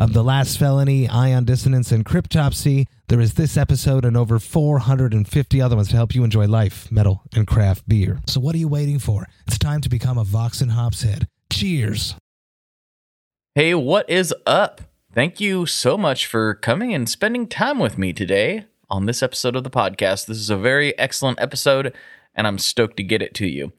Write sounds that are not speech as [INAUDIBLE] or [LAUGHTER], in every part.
of The Last Felony, Ion Dissonance, and Cryptopsy. There is this episode and over 450 other ones to help you enjoy life, metal, and craft beer. So what are you waiting for? It's time to become a Vox and Hops head. Cheers! Hey, what is up? Thank you so much for coming and spending time with me today on this episode of the podcast. This is a very excellent episode, and I'm stoked to get it to you.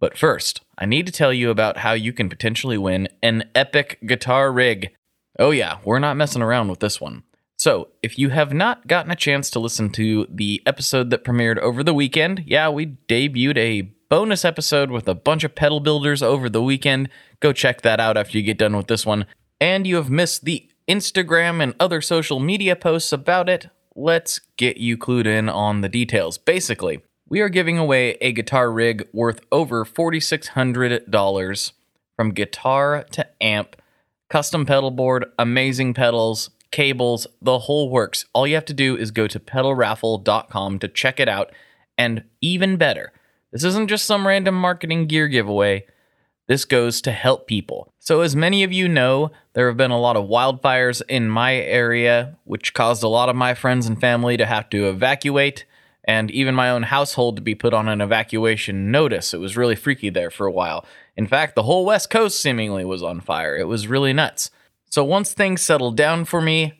But first, I need to tell you about how you can potentially win an epic guitar rig. Oh, yeah, we're not messing around with this one. So, if you have not gotten a chance to listen to the episode that premiered over the weekend, yeah, we debuted a bonus episode with a bunch of pedal builders over the weekend. Go check that out after you get done with this one. And you have missed the Instagram and other social media posts about it. Let's get you clued in on the details. Basically, we are giving away a guitar rig worth over $4,600 from guitar to amp custom pedal board, amazing pedals, cables, the whole works. All you have to do is go to pedalraffle.com to check it out. And even better, this isn't just some random marketing gear giveaway. This goes to help people. So, as many of you know, there have been a lot of wildfires in my area, which caused a lot of my friends and family to have to evacuate, and even my own household to be put on an evacuation notice. It was really freaky there for a while. In fact, the whole West Coast seemingly was on fire. It was really nuts. So once things settled down for me,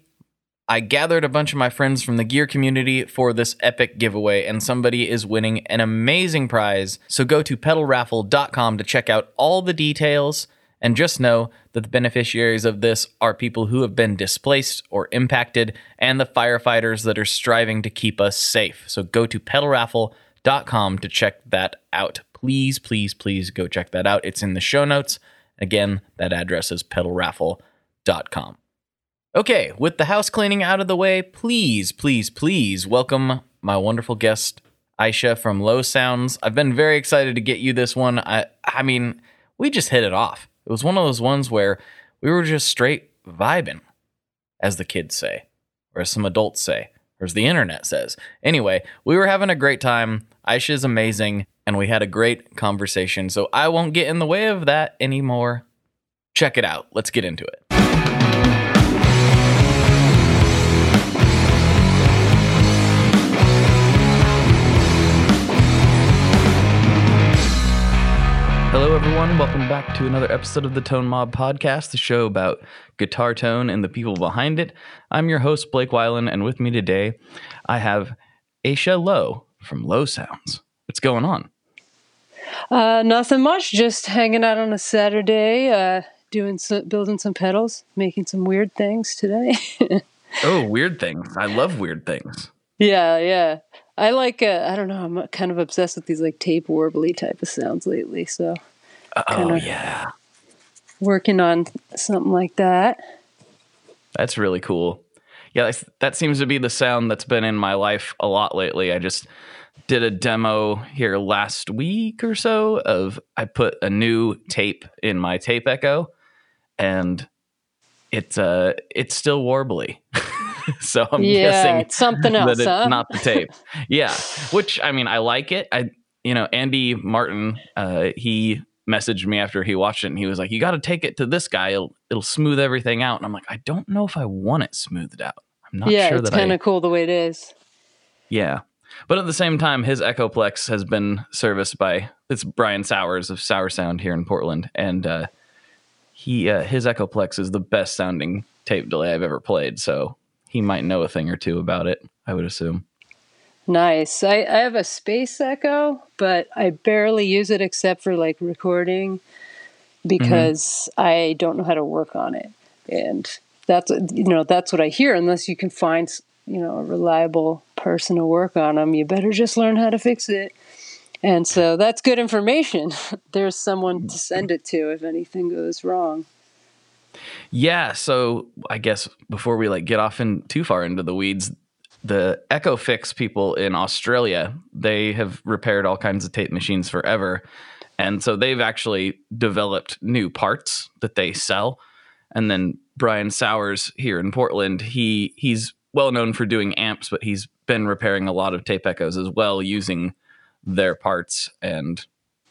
I gathered a bunch of my friends from the gear community for this epic giveaway, and somebody is winning an amazing prize. So go to pedalraffle.com to check out all the details, and just know that the beneficiaries of this are people who have been displaced or impacted, and the firefighters that are striving to keep us safe. So go to pedalraffle.com to check that out please, please, please go check that out. It's in the show notes. Again, that address is pedalraffle.com. Okay, with the house cleaning out of the way, please, please, please welcome my wonderful guest, Aisha from Low Sounds. I've been very excited to get you this one. I I mean, we just hit it off. It was one of those ones where we were just straight vibing, as the kids say, or as some adults say, or as the internet says. Anyway, we were having a great time. Aisha is amazing and we had a great conversation. So I won't get in the way of that anymore. Check it out. Let's get into it. Hello, everyone. Welcome back to another episode of the Tone Mob Podcast, the show about guitar tone and the people behind it. I'm your host, Blake Weiland, and with me today, I have Aisha Lowe from Low Sounds. What's going on? Uh, nothing much. Just hanging out on a Saturday, uh, doing some, building some pedals, making some weird things today. [LAUGHS] oh, weird things! I love weird things. Yeah, yeah. I like. Uh, I don't know. I'm kind of obsessed with these like tape warbly type of sounds lately. So. Oh yeah. Working on something like that. That's really cool. Yeah, that seems to be the sound that's been in my life a lot lately. I just did a demo here last week or so of I put a new tape in my tape echo and it's uh it's still warbly. [LAUGHS] so I'm yeah, guessing it's something [LAUGHS] else, that it's huh? not the tape. yeah, which I mean I like it. I you know Andy Martin uh he messaged me after he watched it and he was like you got to take it to this guy it'll it'll smooth everything out and I'm like I don't know if I want it smoothed out. I'm not yeah, sure it's that kind of cool the way it is. Yeah. But at the same time, his Echoplex has been serviced by it's Brian Sowers of Sour Sound here in Portland, and uh, he uh, his Echoplex is the best sounding tape delay I've ever played. So he might know a thing or two about it. I would assume. Nice. I, I have a Space Echo, but I barely use it except for like recording because mm-hmm. I don't know how to work on it, and that's you know that's what I hear. Unless you can find you know a reliable person to work on them, you better just learn how to fix it. And so that's good information. [LAUGHS] There's someone to send it to if anything goes wrong. Yeah, so I guess before we like get off in too far into the weeds, the Echofix people in Australia, they have repaired all kinds of tape machines forever. And so they've actually developed new parts that they sell. And then Brian Sowers here in Portland, he he's well known for doing amps, but he's been repairing a lot of tape echoes as well using their parts and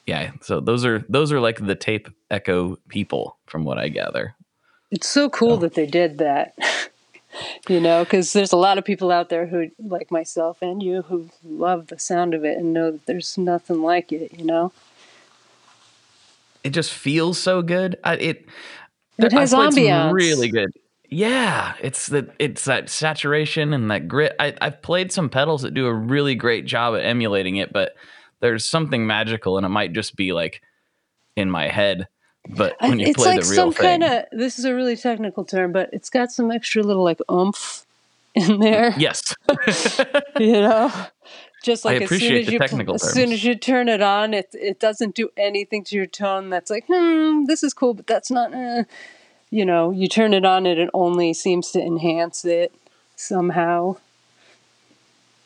yeah, so those are those are like the tape echo people from what I gather. It's so cool that they did that. [LAUGHS] you know, because there's a lot of people out there who, like myself and you, who love the sound of it and know that there's nothing like it. You know, it just feels so good. I, it it has ambiance. really good. Yeah, it's that it's that saturation and that grit. I, I've played some pedals that do a really great job at emulating it, but there's something magical, and it might just be like in my head but when you it's play like the real some thing, kind of this is a really technical term, but it's got some extra little like oomph in there. yes, [LAUGHS] you know, just like I appreciate as soon as the you technical as terms. soon as you turn it on, it it doesn't do anything to your tone. That's like, hmm, this is cool, but that's not. Eh. You know, you turn it on, and it only seems to enhance it somehow.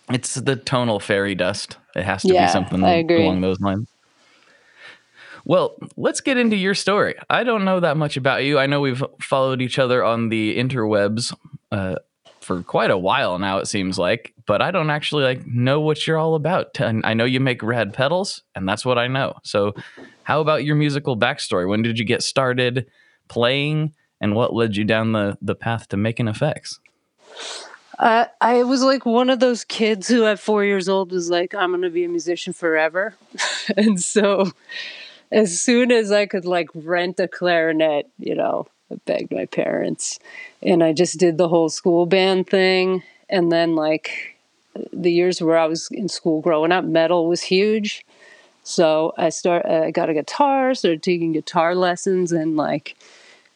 it's the tonal fairy dust. It has to Yeah, be something I agree. along those lines. Well, let's get into your story. I don't know that much about you. I know we've followed each other on the interwebs uh, for quite a while now. It seems like, but I don't actually like know what you're all about. And I know you make rad pedals, and that's what I know. So, how about your musical backstory? When did you get started playing, and what led you down the the path to making effects? Uh, I was like one of those kids who at four years old was like, I'm going to be a musician forever. [LAUGHS] and so as soon as I could like rent a clarinet, you know, I begged my parents and I just did the whole school band thing. And then like the years where I was in school growing up, metal was huge. So I start, I got a guitar, started taking guitar lessons and like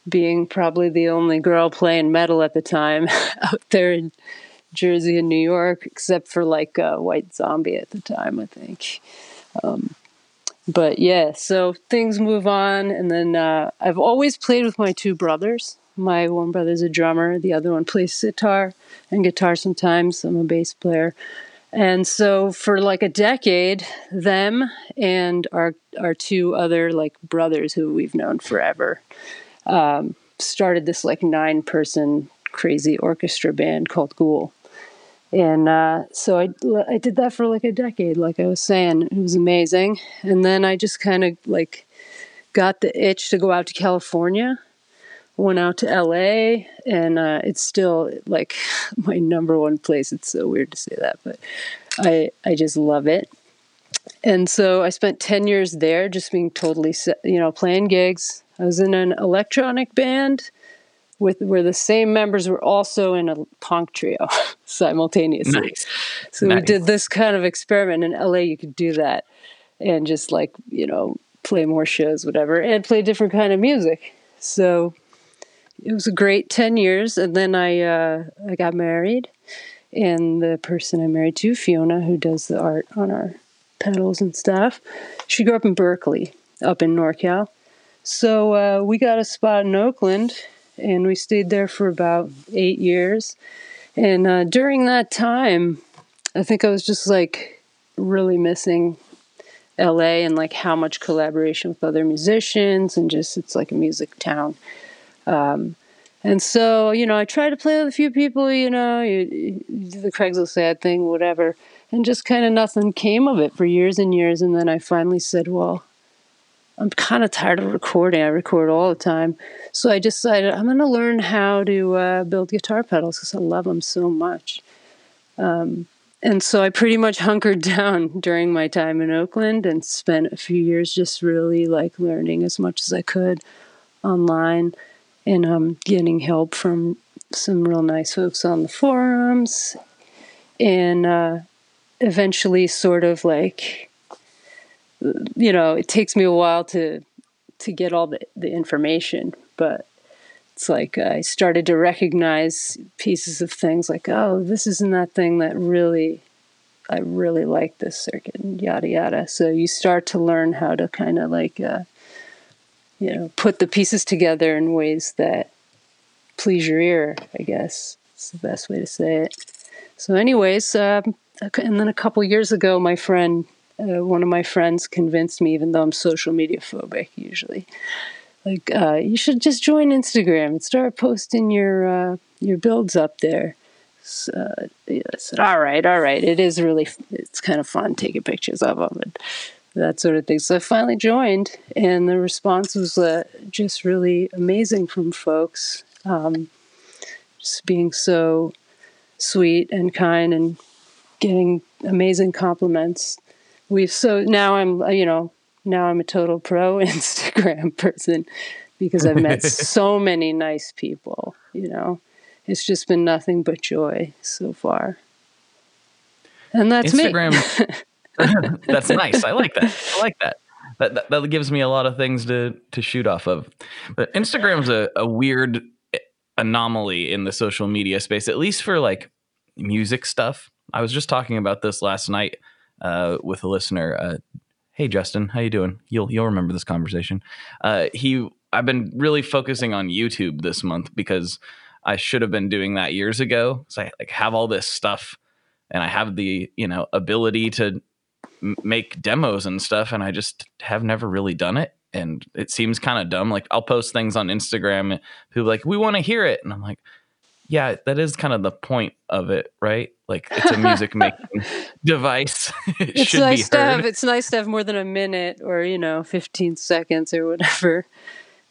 being probably the only girl playing metal at the time [LAUGHS] out there in Jersey and New York, except for like uh, White Zombie at the time, I think. Um, but yeah, so things move on, and then uh, I've always played with my two brothers. My one brother's a drummer, the other one plays sitar and guitar sometimes. I'm a bass player. And so for like a decade, them and our our two other like brothers who we've known forever um, started this like nine person crazy orchestra band called Ghoul. And uh, so I, I did that for like a decade, like I was saying. It was amazing. And then I just kind of like got the itch to go out to California. Went out to LA, and uh, it's still like [LAUGHS] my number one place. It's so weird to say that, but I I just love it. And so I spent 10 years there just being totally, you know, playing gigs. I was in an electronic band with where the same members were also in a punk trio [LAUGHS] simultaneously. Nice. So we did this kind of experiment in LA. You could do that and just like, you know, play more shows, whatever, and play different kind of music. So it was a great 10 years. And then I, uh, I got married and the person I married to, Fiona, who does the art on our pedals and stuff, she grew up in Berkeley, up in NorCal. So uh, we got a spot in Oakland, and we stayed there for about eight years. And uh, during that time, I think I was just like really missing LA and like how much collaboration with other musicians, and just it's like a music town. Um, and so, you know, I tried to play with a few people, you know, you, you the Craigslist ad thing, whatever, and just kind of nothing came of it for years and years. And then I finally said, well, I'm kind of tired of recording. I record all the time. So I decided I'm going to learn how to uh, build guitar pedals because I love them so much. Um, and so I pretty much hunkered [LAUGHS] down during my time in Oakland and spent a few years just really like learning as much as I could online and um, getting help from some real nice folks on the forums. And uh, eventually, sort of like, you know, it takes me a while to to get all the, the information, but it's like I started to recognize pieces of things like, oh, this isn't that thing that really, I really like this circuit, and yada yada. So you start to learn how to kind of like, uh, you know, put the pieces together in ways that please your ear, I guess. It's the best way to say it. So, anyways, um, and then a couple years ago, my friend, uh, one of my friends, convinced me, even though I'm social media phobic usually, like uh, you should just join Instagram and start posting your uh, your builds up there. So, yeah, I said, all right, all right. It is really, it's kind of fun taking pictures of them and that sort of thing. So I finally joined, and the response was uh, just really amazing from folks. Um, just being so sweet and kind and getting amazing compliments. We've so now I'm uh, you know now I'm a total pro [LAUGHS] Instagram person because I've met [LAUGHS] so many nice people. You know, it's just been nothing but joy so far. And that's Instagram. [LAUGHS] that's nice. I like that. I like that. That, that. that gives me a lot of things to to shoot off of. But Instagram's a, a weird eh, anomaly in the social media space, at least for like music stuff. I was just talking about this last night uh, with a listener. Uh, hey Justin, how you doing? You'll you'll remember this conversation. Uh, he I've been really focusing on YouTube this month because I should have been doing that years ago. So I like have all this stuff, and I have the you know ability to m- make demos and stuff, and I just have never really done it. And it seems kind of dumb. Like I'll post things on Instagram, and people like, "We want to hear it," and I'm like, yeah, that is kind of the point of it, right? Like it's a music [LAUGHS] making device. [LAUGHS] it it's nice to have it's nice to have more than a minute or, you know, 15 seconds or whatever.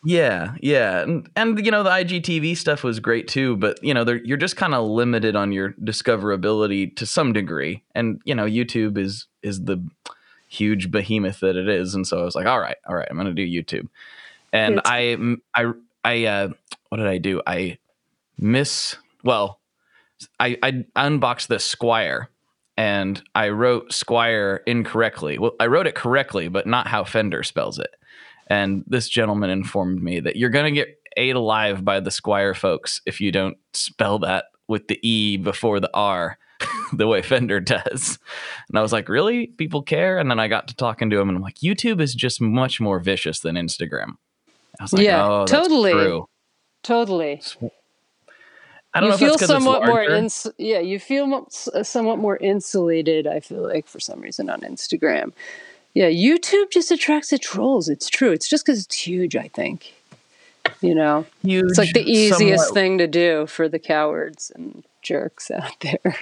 Yeah, yeah. And and you know, the IGTV stuff was great too, but you know, you're just kind of limited on your discoverability to some degree. And you know, YouTube is is the huge behemoth that it is, and so I was like, all right, all right, I'm going to do YouTube. And it's- I I I uh what did I do? I miss well I, I unboxed the Squier and I wrote Squire incorrectly. Well, I wrote it correctly, but not how Fender spells it. And this gentleman informed me that you're going to get ate alive by the Squier folks if you don't spell that with the E before the R [LAUGHS] the way Fender does. And I was like, really? People care? And then I got to talking to him and I'm like, YouTube is just much more vicious than Instagram. I was like, yeah, oh, totally. Totally. I don't you know feel somewhat more ins- yeah you feel mo- uh, somewhat more insulated i feel like for some reason on instagram. Yeah youtube just attracts the trolls. It's true. It's just because it's huge i think. You know? Huge, it's like the easiest somewhat... thing to do for the cowards and jerks [LAUGHS] out there.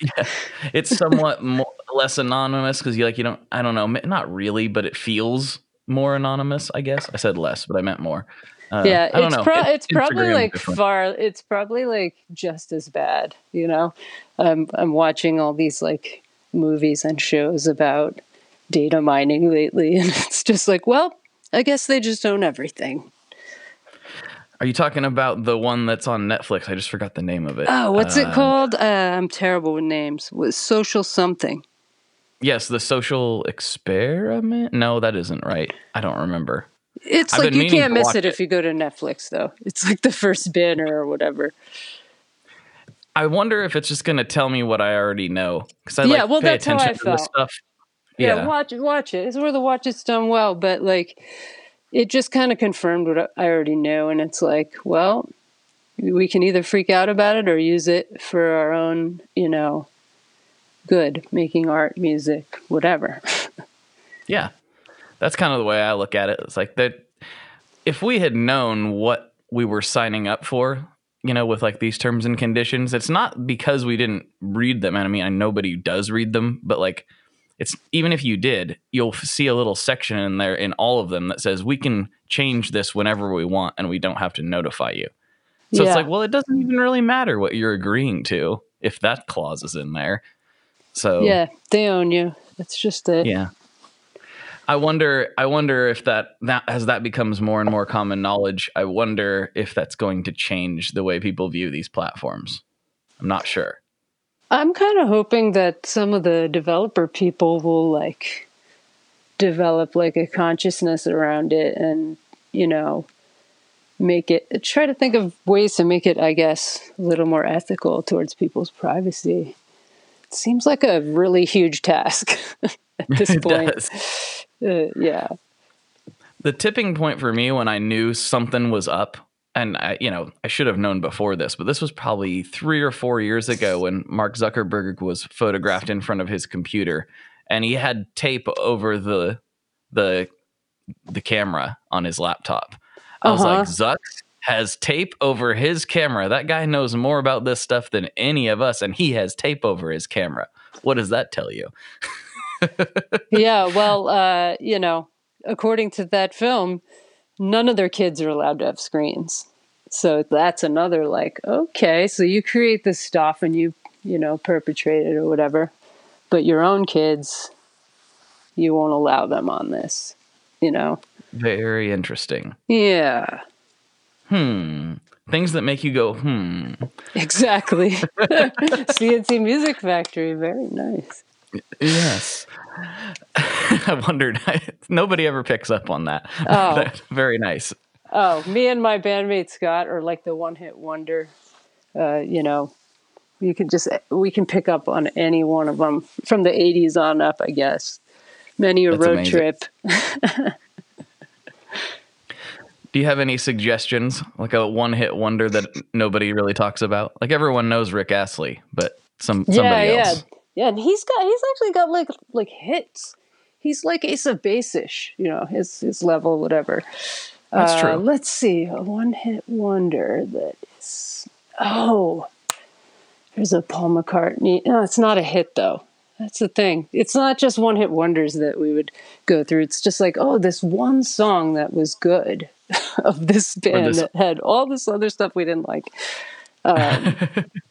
Yeah. It's somewhat [LAUGHS] more, less anonymous because you like you don't i don't know not really but it feels more anonymous i guess. I said less but i meant more uh, yeah, it's, pro- it's probably like different. far. It's probably like just as bad. You know, I'm I'm watching all these like movies and shows about data mining lately, [LAUGHS] and it's just like, well, I guess they just own everything. Are you talking about the one that's on Netflix? I just forgot the name of it. Oh, what's uh, it called? Uh, I'm terrible with names. Was social something? Yes, the social experiment. No, that isn't right. I don't remember. It's I've like you can't miss it, it if you go to Netflix, though. [LAUGHS] It's like the first banner or whatever. I wonder if it's just going to tell me what I already know because I yeah, like well, pay attention to this stuff. Yeah. yeah, watch it. Watch it. It's where the watch is done well, but like it just kind of confirmed what I already knew, and it's like, well, we can either freak out about it or use it for our own, you know, good, making art, music, whatever. [LAUGHS] yeah, that's kind of the way I look at it. It's like that if we had known what we were signing up for, you know, with like these terms and conditions, it's not because we didn't read them. And I mean, I nobody does read them, but like it's even if you did, you'll see a little section in there in all of them that says we can change this whenever we want and we don't have to notify you. So yeah. it's like, well, it doesn't even really matter what you're agreeing to if that clause is in there. So Yeah, they own you. It's just it. Yeah. I wonder. I wonder if that that as that becomes more and more common knowledge. I wonder if that's going to change the way people view these platforms. I'm not sure. I'm kind of hoping that some of the developer people will like develop like a consciousness around it and you know make it try to think of ways to make it i guess a little more ethical towards people's privacy it seems like a really huge task [LAUGHS] at this [LAUGHS] point uh, [LAUGHS] yeah. The tipping point for me when I knew something was up and I, you know, I should have known before this, but this was probably three or four years ago when Mark Zuckerberg was photographed in front of his computer, and he had tape over the the the camera on his laptop. I was Uh-huh. like, Zuck has tape over his camera. That guy knows more about this stuff than any of us, and he has tape over his camera. What does that tell you? [LAUGHS] yeah, well, uh, you know, according to that film, none of their kids are allowed to have screens. So that's another like, okay, so you create this stuff and you, you know, perpetrate it or whatever, but your own kids, you won't allow them on this, you know? Very interesting. Yeah, Hmm. Things that make you go, hmm. exactly. [LAUGHS] C+C Music Factory, very nice. Yes. [LAUGHS] I wondered. [LAUGHS] Nobody ever picks up on that. [LAUGHS] Oh. Very nice. Oh, me and my bandmate Scott are like the one hit wonder. Uh, you know, you can just we can pick up on any one of them from the '80s on up, I guess. Many a That's road amazing. trip. Do you have any suggestions, like a one-hit wonder that nobody really talks about? Like everyone knows Rick Astley, but some Yeah, somebody yeah, else. yeah. Yeah, and he's got he's actually got like like hits. He's like Ace of Base-ish, you know, his his level, whatever. That's Uh, true. Let's see, a one hit wonder that is. Oh, there's a Paul McCartney. No, it's not a hit though. That's the thing. It's not just one hit wonders that we would go through. It's just like, oh, this one song that was good [LAUGHS] of this band this- that had all this other stuff we didn't like. Um, [LAUGHS]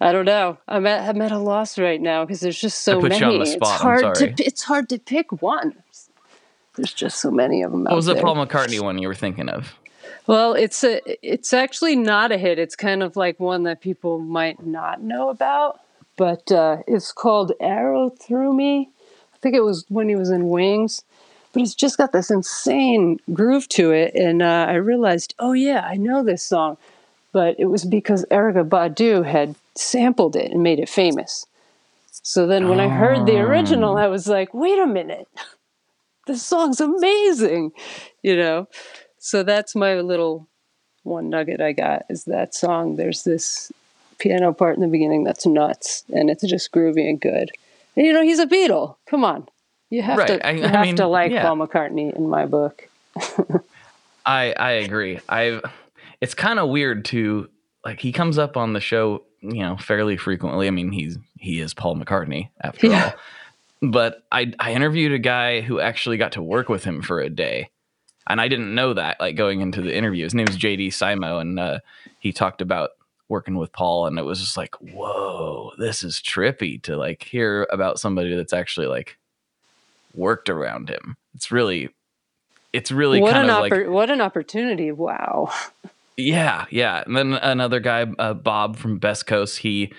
I don't know. I'm at I'm at a loss right now because there's just so put many. you on the it's hard to it's hard to pick one. There's just so many of them out What was the there. Paul McCartney one you were thinking of? Well, it's a it's actually not a hit. It's kind of like one that people might not know about, but uh, it's called "Arrow Through Me." I think it was when he was in Wings, but it's just got this insane groove to it, and uh, I realized, oh yeah, I know this song, but it was because Erykah Badu had sampled it and made it famous. So then, when I heard the original, ah. I was like, wait a minute, [LAUGHS] this song's amazing, you know. So that's my little one nugget I got is that song. There's this piano part in the beginning that's nuts, and it's just groovy and good. And you know, he's a Beatle. Come on, you have Right, to I- you I have mean, to like yeah. Paul McCartney in my book. [LAUGHS] I I agree. I've it's kind of weird to like he comes up on the show, you know, fairly frequently. I mean, he's he is Paul McCartney after Yeah. all. But I I interviewed a guy who actually got to work with him for a day. And I didn't know that like going into the interview. His name is JD Simo and uh he talked about working with Paul and it was just like, "Whoa, this is trippy to like hear about somebody that's actually like worked around him." It's really it's really what kind of like what an opportunity! Wow. [LAUGHS] yeah, yeah. And then another guy, uh, Bob from Best Coast, he,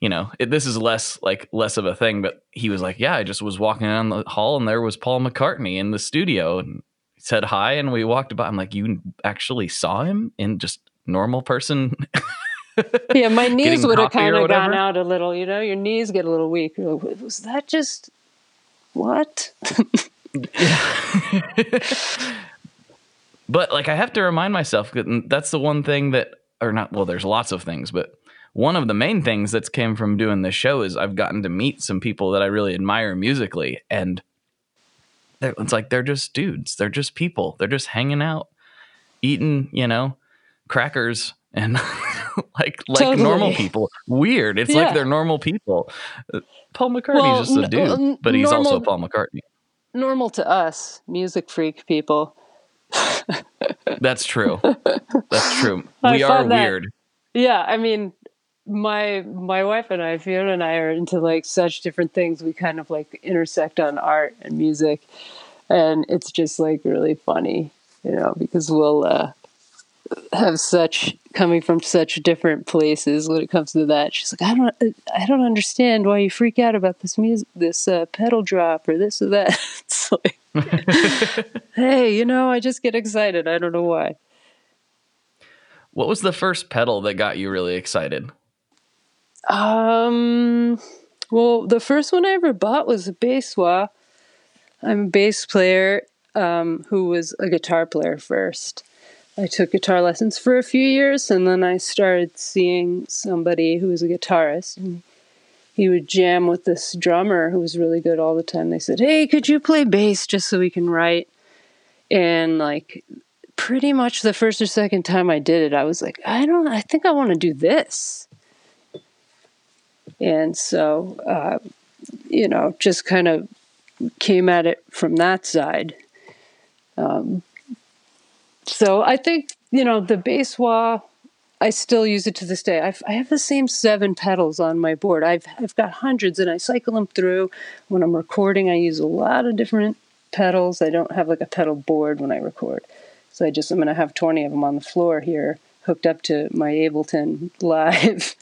you know, it, this is less like less of a thing, but he was like, yeah, I just was walking down the hall and there was Paul McCartney in the studio and he said hi and we walked by. I'm like, you actually saw him in just normal person. [LAUGHS] Yeah, my knees would have kind of gone out a little. You know, your knees get a little weak. You're like, was that just what? [LAUGHS] [LAUGHS] but like I have to remind myself that that's the one thing that, or not. Well, there's lots of things, but one of the main things that's came from doing this show is I've gotten to meet some people that I really admire musically, and it's like they're just dudes. They're just people. They're just hanging out, eating, you know, crackers and [LAUGHS] like like Totally. normal people. Weird. It's Yeah. like they're normal people. Uh, Paul McCartney's Well, just a dude, n- but he's also Paul McCartney. Normal to us, music freak people. [LAUGHS] That's true. That's true. [LAUGHS] We are that- weird. Yeah, I mean, my my wife and I, Fiona and I, are into like such different things. We kind of like intersect on art and music, and it's just like really funny, you know, because we'll uh, have such coming from such different places when it comes to that. She's like, I don't, I don't understand why you freak out about this music, this uh, pedal drop or this or that. [LAUGHS] it's like, [LAUGHS] hey, you know, I just get excited. I don't know why. What was the first pedal that got you really excited? Um, well, the first one I ever bought was a bass wah. I'm a bass player um, who was a guitar player first. I took guitar lessons for a few years, and then I started seeing somebody who was a guitarist, and he would jam with this drummer who was really good all the time. They said, "Hey, could you play bass just so we can write?" And like, pretty much the first or second time I did it, I was like, "I don't, I think I want to do this." And so, uh, you know, just kind of came at it from that side. Um, so I think you know the bass wah. I still use it to this day. I've, I have the same seven pedals on my board. I've I've got hundreds, and I cycle them through. When I'm recording, I use a lot of different pedals. I don't have like a pedal board when I record, so I just I'm gonna have twenty of them on the floor here, hooked up to my Ableton [LAUGHS] Live,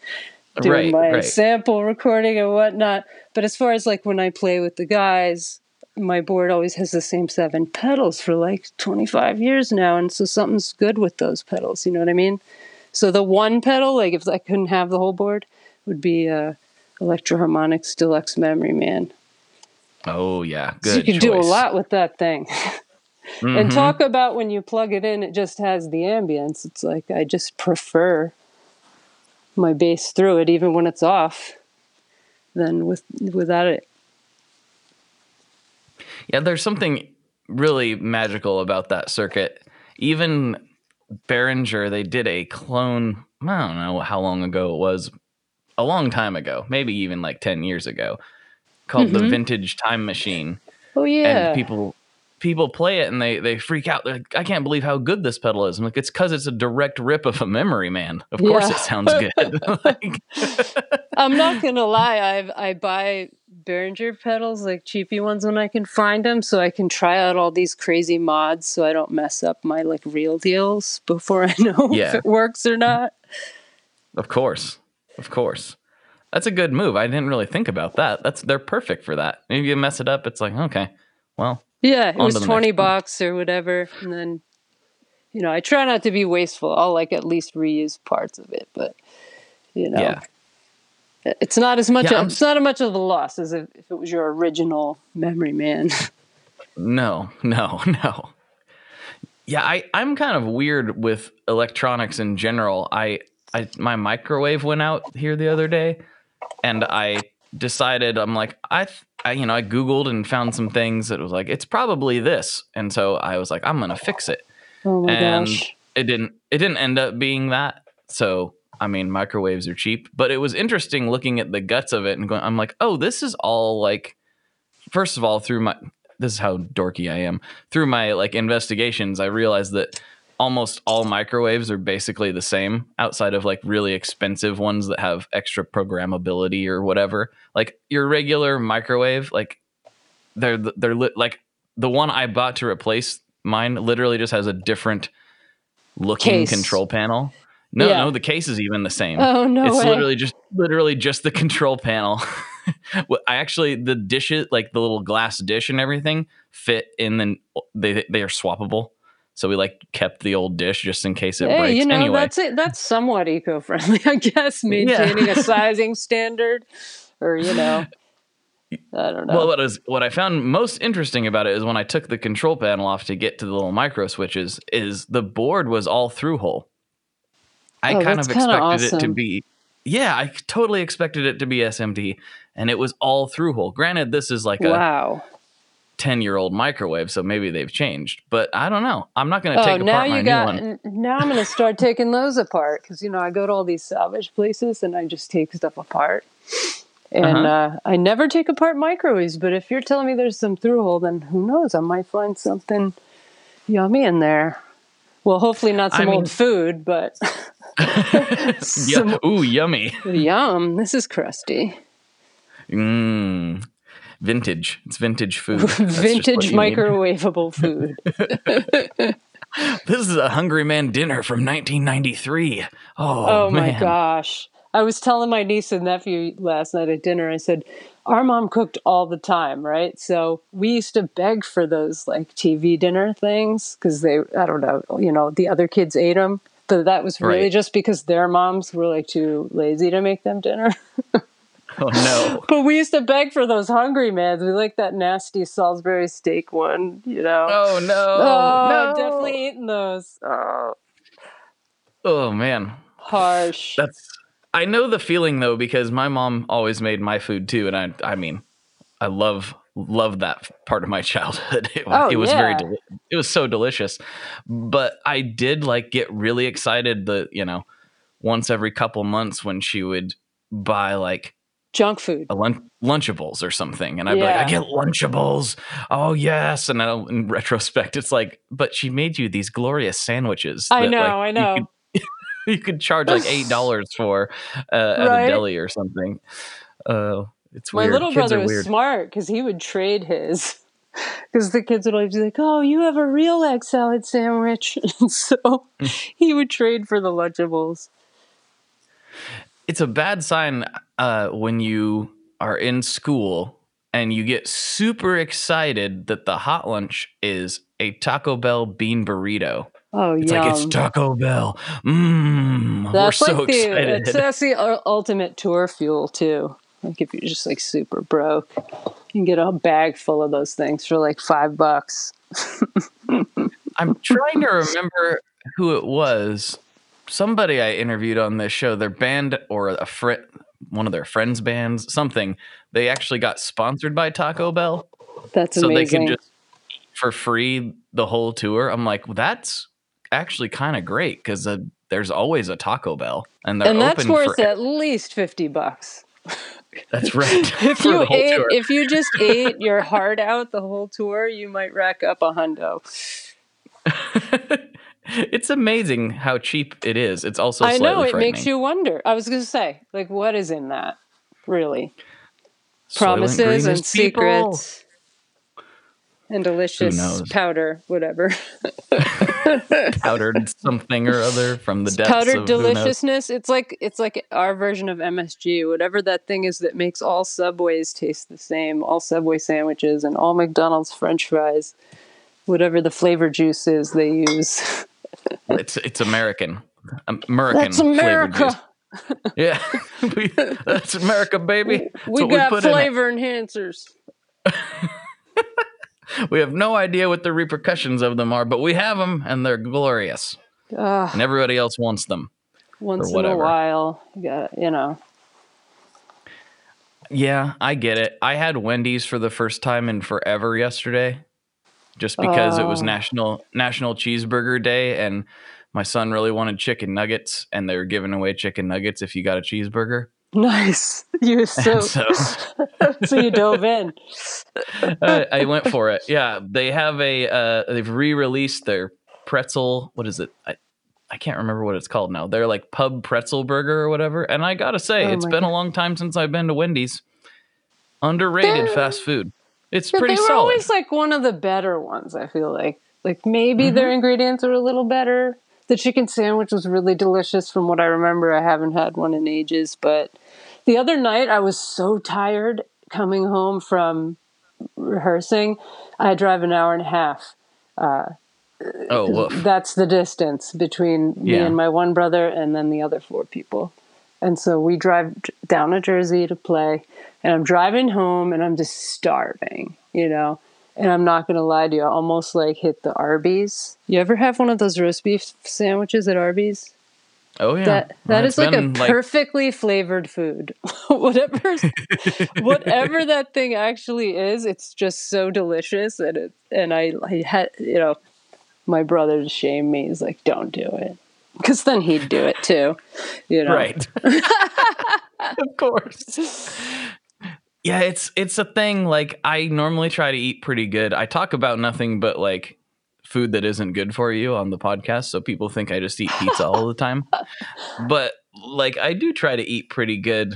[LAUGHS] doing Right, my right. sample recording and whatnot. But as far as like when I play with the guys, my board always has the same seven pedals for like 25 years now and so something's good with those pedals you know what i mean so the one pedal like if i couldn't have the whole board would be uh Electro-Harmonix deluxe memory man Oh yeah, good. so you can do a lot with that thing Mhm. [LAUGHS] and talk about when you plug it in it just has the ambience it's like i just prefer my bass through it even when it's off than with without it Yeah, there's something really magical about that circuit. Even Behringer, they did a clone. I don't know how long ago it was. A long time ago, maybe even like ten years ago, called the Mhm. Vintage Time Machine. oh yeah And people people play it and they they freak out. They're like, I can't believe how good this pedal is. I'm like, it's because it's a direct rip of a memory man. Of course, Yeah. it sounds good. [LAUGHS] like, [LAUGHS] I'm not gonna lie. I I buy Behringer pedals, like cheapy ones, when I can find them, so I can try out all these crazy mods, so I don't mess up my like real deals before I [LAUGHS] know if it works or not. Of course. Of course. That's a good move. I didn't really think about that. That's they're perfect for that. If you mess it up, it's like, okay. Well, Yeah, it was twenty bucks or whatever, and then you know I try not to be wasteful. I'll like at least reuse parts of it, but you know. yeah. It's not as much. Yeah, I'm- it's not as much of a loss as if, if it was your original memory man. [LAUGHS] No, no, [LAUGHS] no. Yeah, I, I'm kind of weird with electronics in general. I, I my microwave went out here the other day and I decided I'm like, I, th- I you know, I Googled and found some things that was like, it's probably this. And so I was like, I'm gonna fix it. oh and gosh! it didn't it didn't end up being that so i mean microwaves are cheap but it was interesting looking at the guts of it and going i'm like oh this is all like first of all through my this is how dorky i am. Through my like investigations i realized that almost all microwaves are basically the same outside of like really expensive ones that have extra programmability or whatever. Like your regular microwave like they're they're li- like the one i bought to replace mine literally just has a different looking Case. control panel no Yeah. no the case is even the same Oh no it's way! literally just literally just the control panel [LAUGHS] i actually the dishes like the little glass dish and everything fit in the they they are swappable so we like kept the old dish just in case it Hey, breaks you know anyway that's it. That's somewhat eco-friendly, [LAUGHS] I guess. Maintaining a [LAUGHS] sizing standard, or you know, I don't know. Well, what is what I found most interesting about it is when I took the control panel off to get to the little micro switches, is the board was all through hole. I Oh, kind of expected it to be, yeah, I totally expected it to be SMD, and it was all through hole. Granted, this is like a wow. ten year old microwave, so maybe they've changed, but I don't know. I'm not going to Oh, take now apart my you new got. one. Now I'm going to start [LAUGHS] taking those apart because you know I go to all these salvage places and I just take stuff apart. And Uh-huh. uh, I never take apart microwaves, but if you're telling me there's some through hole, then who knows? I might find something yummy in there. Well, hopefully not I some mean- old food, but [LAUGHS] [LAUGHS] yeah. some- Ooh, yummy. yum. This is crusty. Mmm. Vintage. It's vintage food. That's just what Vintage microwavable [LAUGHS] food. This is a Hungry Man dinner from 1993. Oh, Oh, my gosh. I was telling my niece and nephew last night at dinner, I said, Our mom cooked all the time, right? So we used to beg for those like TV dinner things because they, I don't know, you know, the other kids ate them. But that was really Right. just because their moms were like too lazy to make them dinner. [LAUGHS] Oh no. but we used to beg for those hungry mans. We like that nasty Salisbury steak one, you know. Oh no. Oh, no. definitely eating those. Oh. Oh man, Harsh. that's. I know the feeling though because my mom always made my food too, and I. I mean, I love love that part of my [LAUGHS] childhood. It, Oh, it was very deli- it was so delicious, but I did like get really excited. The you know, once every couple months when she would buy like Junk food. a lun- Lunchables or something, and I'd be like, I get Lunchables. Oh yes, and now in retrospect, it's like, but she made you these glorious sandwiches. I that, know, like, I know. [LAUGHS] You could, charge like eight [LAUGHS] dollars for uh, at Right. a deli or something. Uh, it's My weird. little Kids brother was smart because he would trade his. Because the kids would always be like, "Oh, you have a real egg salad sandwich," [LAUGHS] and so he would trade for the Lunchables. it's a bad sign uh, when you are in school and you get super excited that the hot lunch is a Taco Bell bean burrito. Oh, It's yum. like it's Taco Bell. Mmm. We're so like the excited. it's, that's the ultimate tour fuel too. Like if you're just like super broke, you can get a bag full of those things for like five bucks. [LAUGHS] I'm trying to remember who it was. Somebody I interviewed on this show, their band or a friend, one of their friends' bands, something. They actually got sponsored by Taco Bell, That's so they can just for free the whole tour. I'm like, well, that's actually kind of great because uh, there's always a Taco Bell, and they're and that's worth for. at least fifty bucks. [LAUGHS] That's right. [LAUGHS] If [LAUGHS] you ate, tour. if you just ate your heart out the whole tour, you might rack up a hundo. it's amazing how cheap it is. It's also I know it makes you wonder. I was going to say, like, what is in that? Really, promises and people. secrets and delicious powder, whatever. [LAUGHS] powdered something or other from the depths powdered of deliciousness. It's like it's like our version of MSG, whatever that thing is that makes all Subways taste the same, all Subway sandwiches and all McDonald's French fries, whatever the flavor juice is they use. It's it's American. American. That's America. juice. Yeah, [LAUGHS] we, that's America, baby. That's We got in it. flavor enhancers. [LAUGHS] [LAUGHS] We have no idea what the repercussions of them are, but we have them, and they're glorious. Ugh, And everybody else wants them. once in a while, you got you know. Yeah, I get it. I had Wendy's for the first time in forever yesterday, just because it was Oh. national National Cheeseburger Day, and my son really wanted chicken nuggets, and they were giving away chicken nuggets if you got a cheeseburger. Nice. You [LAUGHS] so so [LAUGHS] so you dove in. I, I went for it. Yeah, they have a uh, they've re-released their pretzel. What is it? I, I can't remember what it's called now. They're like pub pretzel burger or whatever. And I gotta say, Oh it's been a long time since I've been to Wendy's. Underrated They're- fast food. It's pretty they were solid. always like one of the better ones, I feel like. Like maybe Mm-hmm. their ingredients are a little better. The chicken sandwich was really delicious from what I remember. I haven't had one in ages, but the other night I was so tired coming home from rehearsing. I drive an hour and a half. Uh, oh, woof. That's the distance between me Yeah. and my one brother and then the other four people. And so we drive down to Jersey to play, and I'm driving home and I'm just starving, you know. And I'm not going to lie to you, I almost like hit the Arby's. You ever have one of those roast beef sandwiches at Arby's? Oh yeah. That that It's is like a been, perfectly flavored food. [LAUGHS] whatever [LAUGHS] whatever that thing actually is, it's just so delicious and it and I, I had you know my brother to shame me. He's like, "Don't do it," because then he'd do it too. You know, right. [LAUGHS] of course. Yeah, it's it's a thing. Like I normally try to eat pretty good. I talk about nothing but like food that isn't good for you on the podcast, so people think I just eat pizza all the time. [LAUGHS] But like I do try to eat pretty good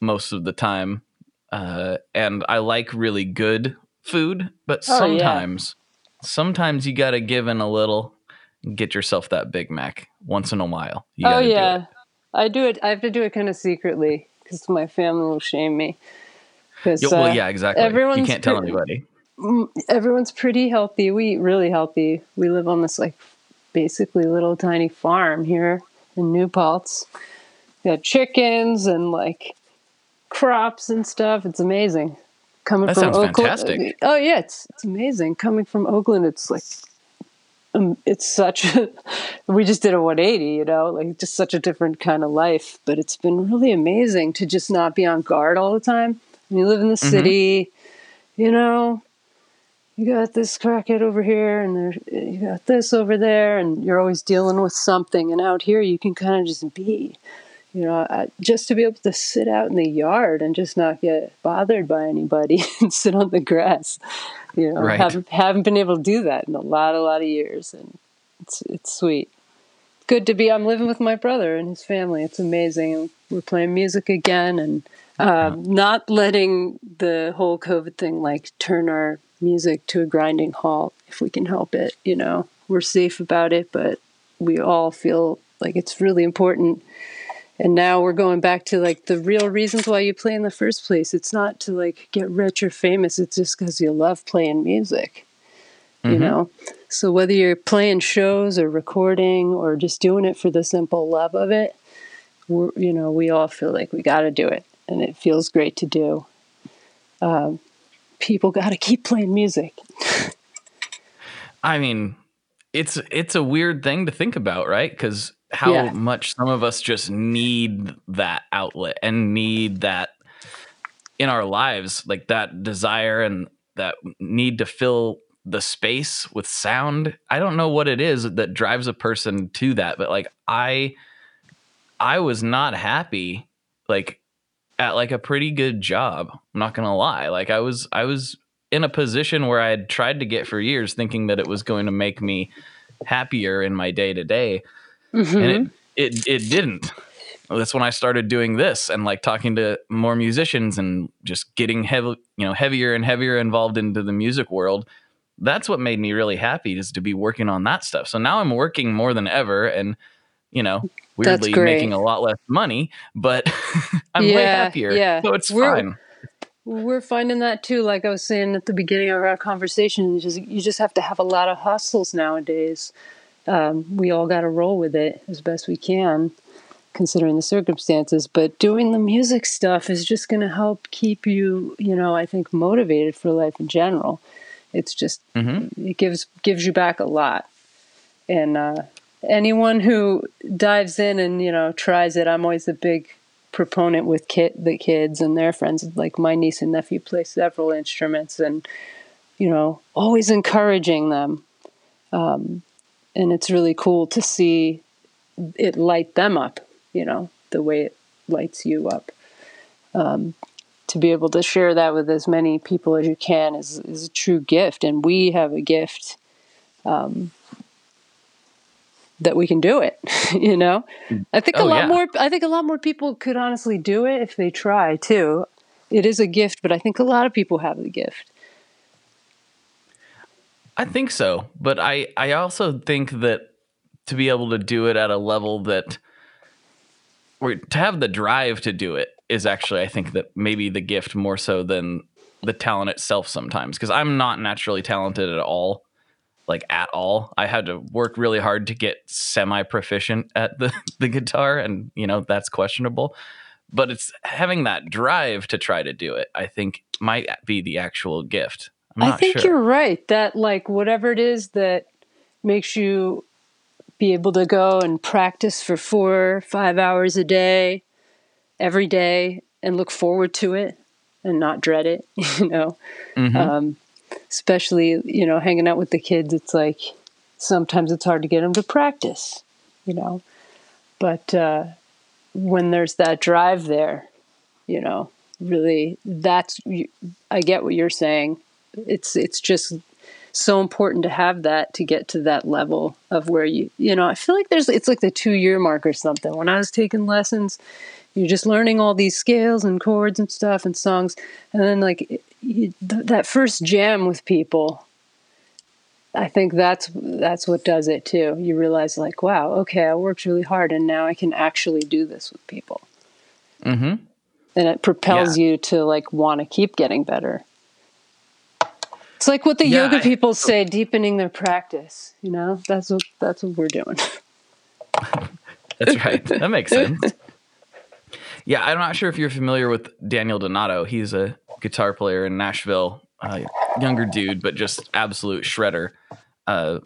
most of the time, uh, and I like really good food. But Oh, yeah. sometimes, sometimes you got to give in a little. Get yourself that Big Mac once in a while. You Oh gotta do it. yeah, I do it. I have to do it kind of secretly because my family will shame me. Well, uh, yeah, exactly. You everyone's can't tell pre- anybody. everyone's pretty healthy. We eat really healthy. We live on this like basically little tiny farm here in New Paltz. We got chickens and like crops and stuff. It's amazing. Coming That from Oakland. fantastic. Oh yeah, it's it's amazing. Coming from Oakland, it's like um, it's such a, [LAUGHS] we just did a 180 you know like just such a different kind of life but it's been really amazing to just not be on guard all the time you live in the Mm-hmm. city you know you got this crackhead over here and there you got this over there and you're always dealing with something and out here you can kind of just be you know I, just to be able to sit out in the yard and just not get bothered by anybody [LAUGHS] and sit on the grass you know Right. haven't haven't been able to do that in a lot a lot of years and it's it's sweet good to be i'm living with my brother and his family it's amazing we're playing music again and um, not letting the whole covid thing like turn our music to a grinding halt if we can help it you know? We're safe about it but we all feel like it's really important. And now we're going back to like the real reasons why you play in the first place. It's not to like get rich or famous it's just because you love playing music you know? So whether you're playing shows or recording or just doing it for the simple love of it we're, you know we all feel like we got to do it and it feels great to do um, people [LAUGHS] got to keep playing music I mean, it's it's a weird thing to think about, right? Because how Yeah. much some of us just need that outlet and need that in our lives, like that desire and that need to fill the space with sound. I don't know what it is that drives a person to that, but like I I was not happy like at like a pretty good job. I'm not gonna lie. Like I was I was in a position where I had tried to get for years, thinking that it was going to make me happier in my day to day, and it, mm-hmm. it it didn't. That's when I started doing this and like talking to more musicians and just getting heavy, you know, heavier and heavier involved into the music world. That's what made me really happy is to be working on that stuff. So now I'm working more than ever, and you know, weirdly making a lot less money, but [LAUGHS] I'm way happier. yeah. So it's We're- fine. We're finding that too. Like I was saying at the beginning of our conversation, you just you just have to have a lot of hustles nowadays. Um, we all got to roll with it as best we can, considering the circumstances. But doing the music stuff is just going to help keep you, you know, I think motivated for life in general. It's just Mm-hmm. it gives gives you back a lot, and uh, anyone who dives in and you know tries it, I'm always a big proponent with kid the kids and their friends. Like my niece and nephew play several instruments and you know always encouraging them. Um, and it's really cool to see it light them up you know the way it lights you up. Um, to be able to share that with as many people as you can is, is a true gift. And we have a gift um, that we can do it [LAUGHS] you know? I think a Oh, lot yeah. more i think a lot more people could honestly do it if they try too. It is a gift but i think a lot of people have the gift. I think so, but I I also think that to be able to do it at a level that or to have the drive to do it is actually I think that maybe the gift more so than the talent itself sometimes because I'm not naturally talented at all like at all. I had to work really hard to get semi proficient at the [LAUGHS] the guitar and you know that's questionable. But it's having that drive to try to do it. I think might be the actual gift. I'm I think sure. you're right that like whatever it is that makes you be able to go and practice for four, five hours a day, every day, and look forward to it and not dread it. [LAUGHS] You know, Mhm. um, especially you know hanging out with the kids. It's like sometimes it's hard to get them to practice. You know, but uh, when there's that drive there, you know, really that's I get what you're saying. It's it's just so important to have that to get to that level of where you you know I feel like there's it's like the two year mark or something. When I was taking lessons, you're just learning all these scales and chords and stuff and songs, and then like you, th- that first jam with people. I think that's that's what does it too. You realize like, wow, okay, I worked really hard, and now I can actually do this with people Mhm. and it propels you to like want to keep getting better. It's like what the Yeah, yoga I- people say, deepening their practice. You know, that's what that's what we're doing. [LAUGHS] That's right. That makes sense. [LAUGHS] Yeah, I'm not sure if you're familiar with Daniel Donato. He's a guitar player in Nashville, uh, younger dude, but just absolute shredder. Uh,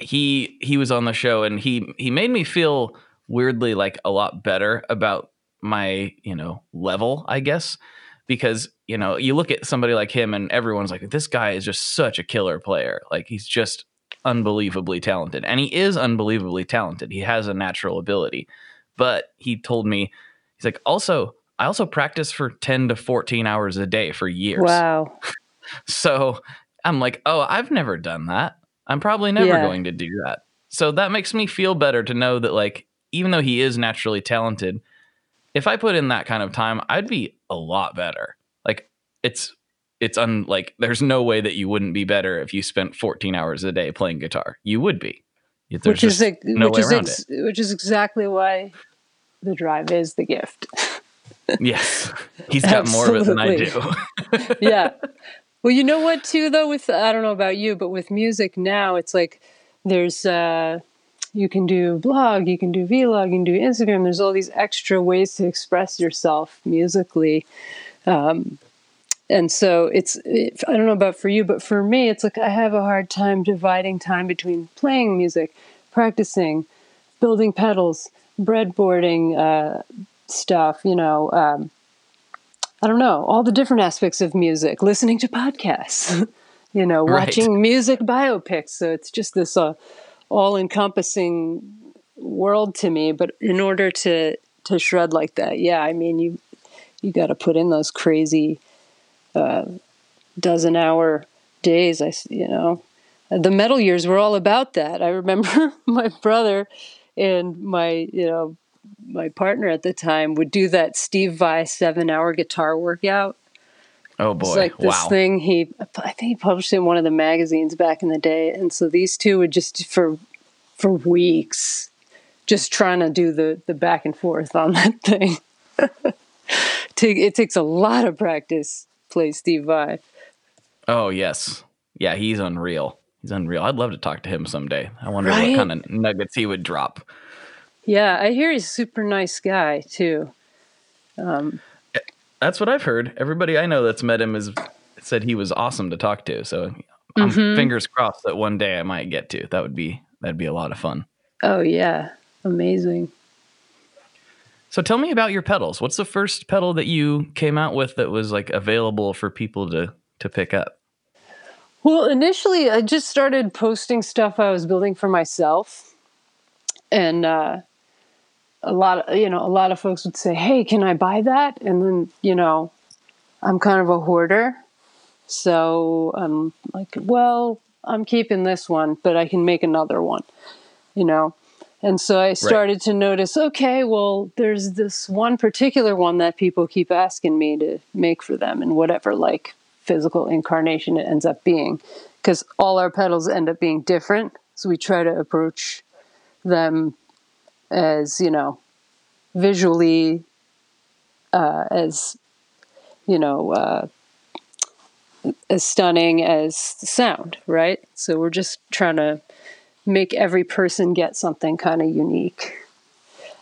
he he was on the show and he he made me feel weirdly like a lot better about my you know level i guess. Because you know you look at somebody like him and everyone's like this guy is just such a killer player. Like he's just unbelievably talented. And he is unbelievably talented. He has a natural ability. But he told me he's like also i also practice for 10 to 14 hours a day for years. Wow. [LAUGHS] so i'm like oh i've never done that. I'm probably never Yeah. going to do that. So that makes me feel better to know that like even though he is naturally talented if i put in that kind of time i'd be a lot better. Like it's it's un like there's no way that you wouldn't be better if you spent 14 hours a day playing guitar. You would be. There's which is ex- no which way is ex- which is exactly why the drive is the gift. [LAUGHS] yes he's got more of it than i do [LAUGHS] yeah. Well, you know what too though with I don't know about you, but with music now it's like there's uh you can do blog, you can do vlog, you can do Instagram. There's all these extra ways to express yourself musically. Um and so it's it, I don't know about for you, but for me it's like I have a hard time dividing time between playing music, practicing, building pedals, breadboarding uh stuff, you know, um I don't know, all the different aspects of music, listening to podcasts, [LAUGHS] you know, [LAUGHS] Right. watching music biopics. So it's just this uh, all encompassing world to me. But in order to, to shred like that, yeah, I mean, you, you got to put in those crazy uh, dozen hour days. I, you know, the metal years were all about that. I remember [LAUGHS] my brother and my, you know, my partner at the time would do that Steve Vai seven hour guitar workout. oh It's boy like this wow thing he, I think he published in one of the magazines back in the day. And so these two would just for, for weeks, just trying to do the, the back and forth on that [LAUGHS] thing. It takes a lot of practice. Play Steve Vai. Oh yes, yeah, he's unreal. He's unreal. I'd love to talk to him someday. I wonder Right? what kind of nuggets he would drop. Yeah, I hear he's a super nice guy too. That's what I've heard. Everybody I know that's met him has said he was awesome to talk to. So I'm Mm-hmm. fingers crossed that one day I might get to. That would be that'd be a lot of fun. Oh yeah, amazing. So tell me about your pedals. What's the first pedal that you came out with that was like available for people to to pick up? Well, initially, I just started posting stuff I was building for myself, and uh, a lot of you know a lot of folks would say, "Hey, can I buy that?" And then you know, I'm kind of a hoarder, so I'm like, "Well, I'm keeping this one, but I can make another one," you know. And so I started to notice, okay, well, there's this one particular one that people keep asking me to make for them, and whatever like physical incarnation it ends up being, because all our pedals end up being different. So we try to approach them as you know, visually, uh, as you know, uh, as stunning as sound, right? So we're just trying to make every person get something kind of unique.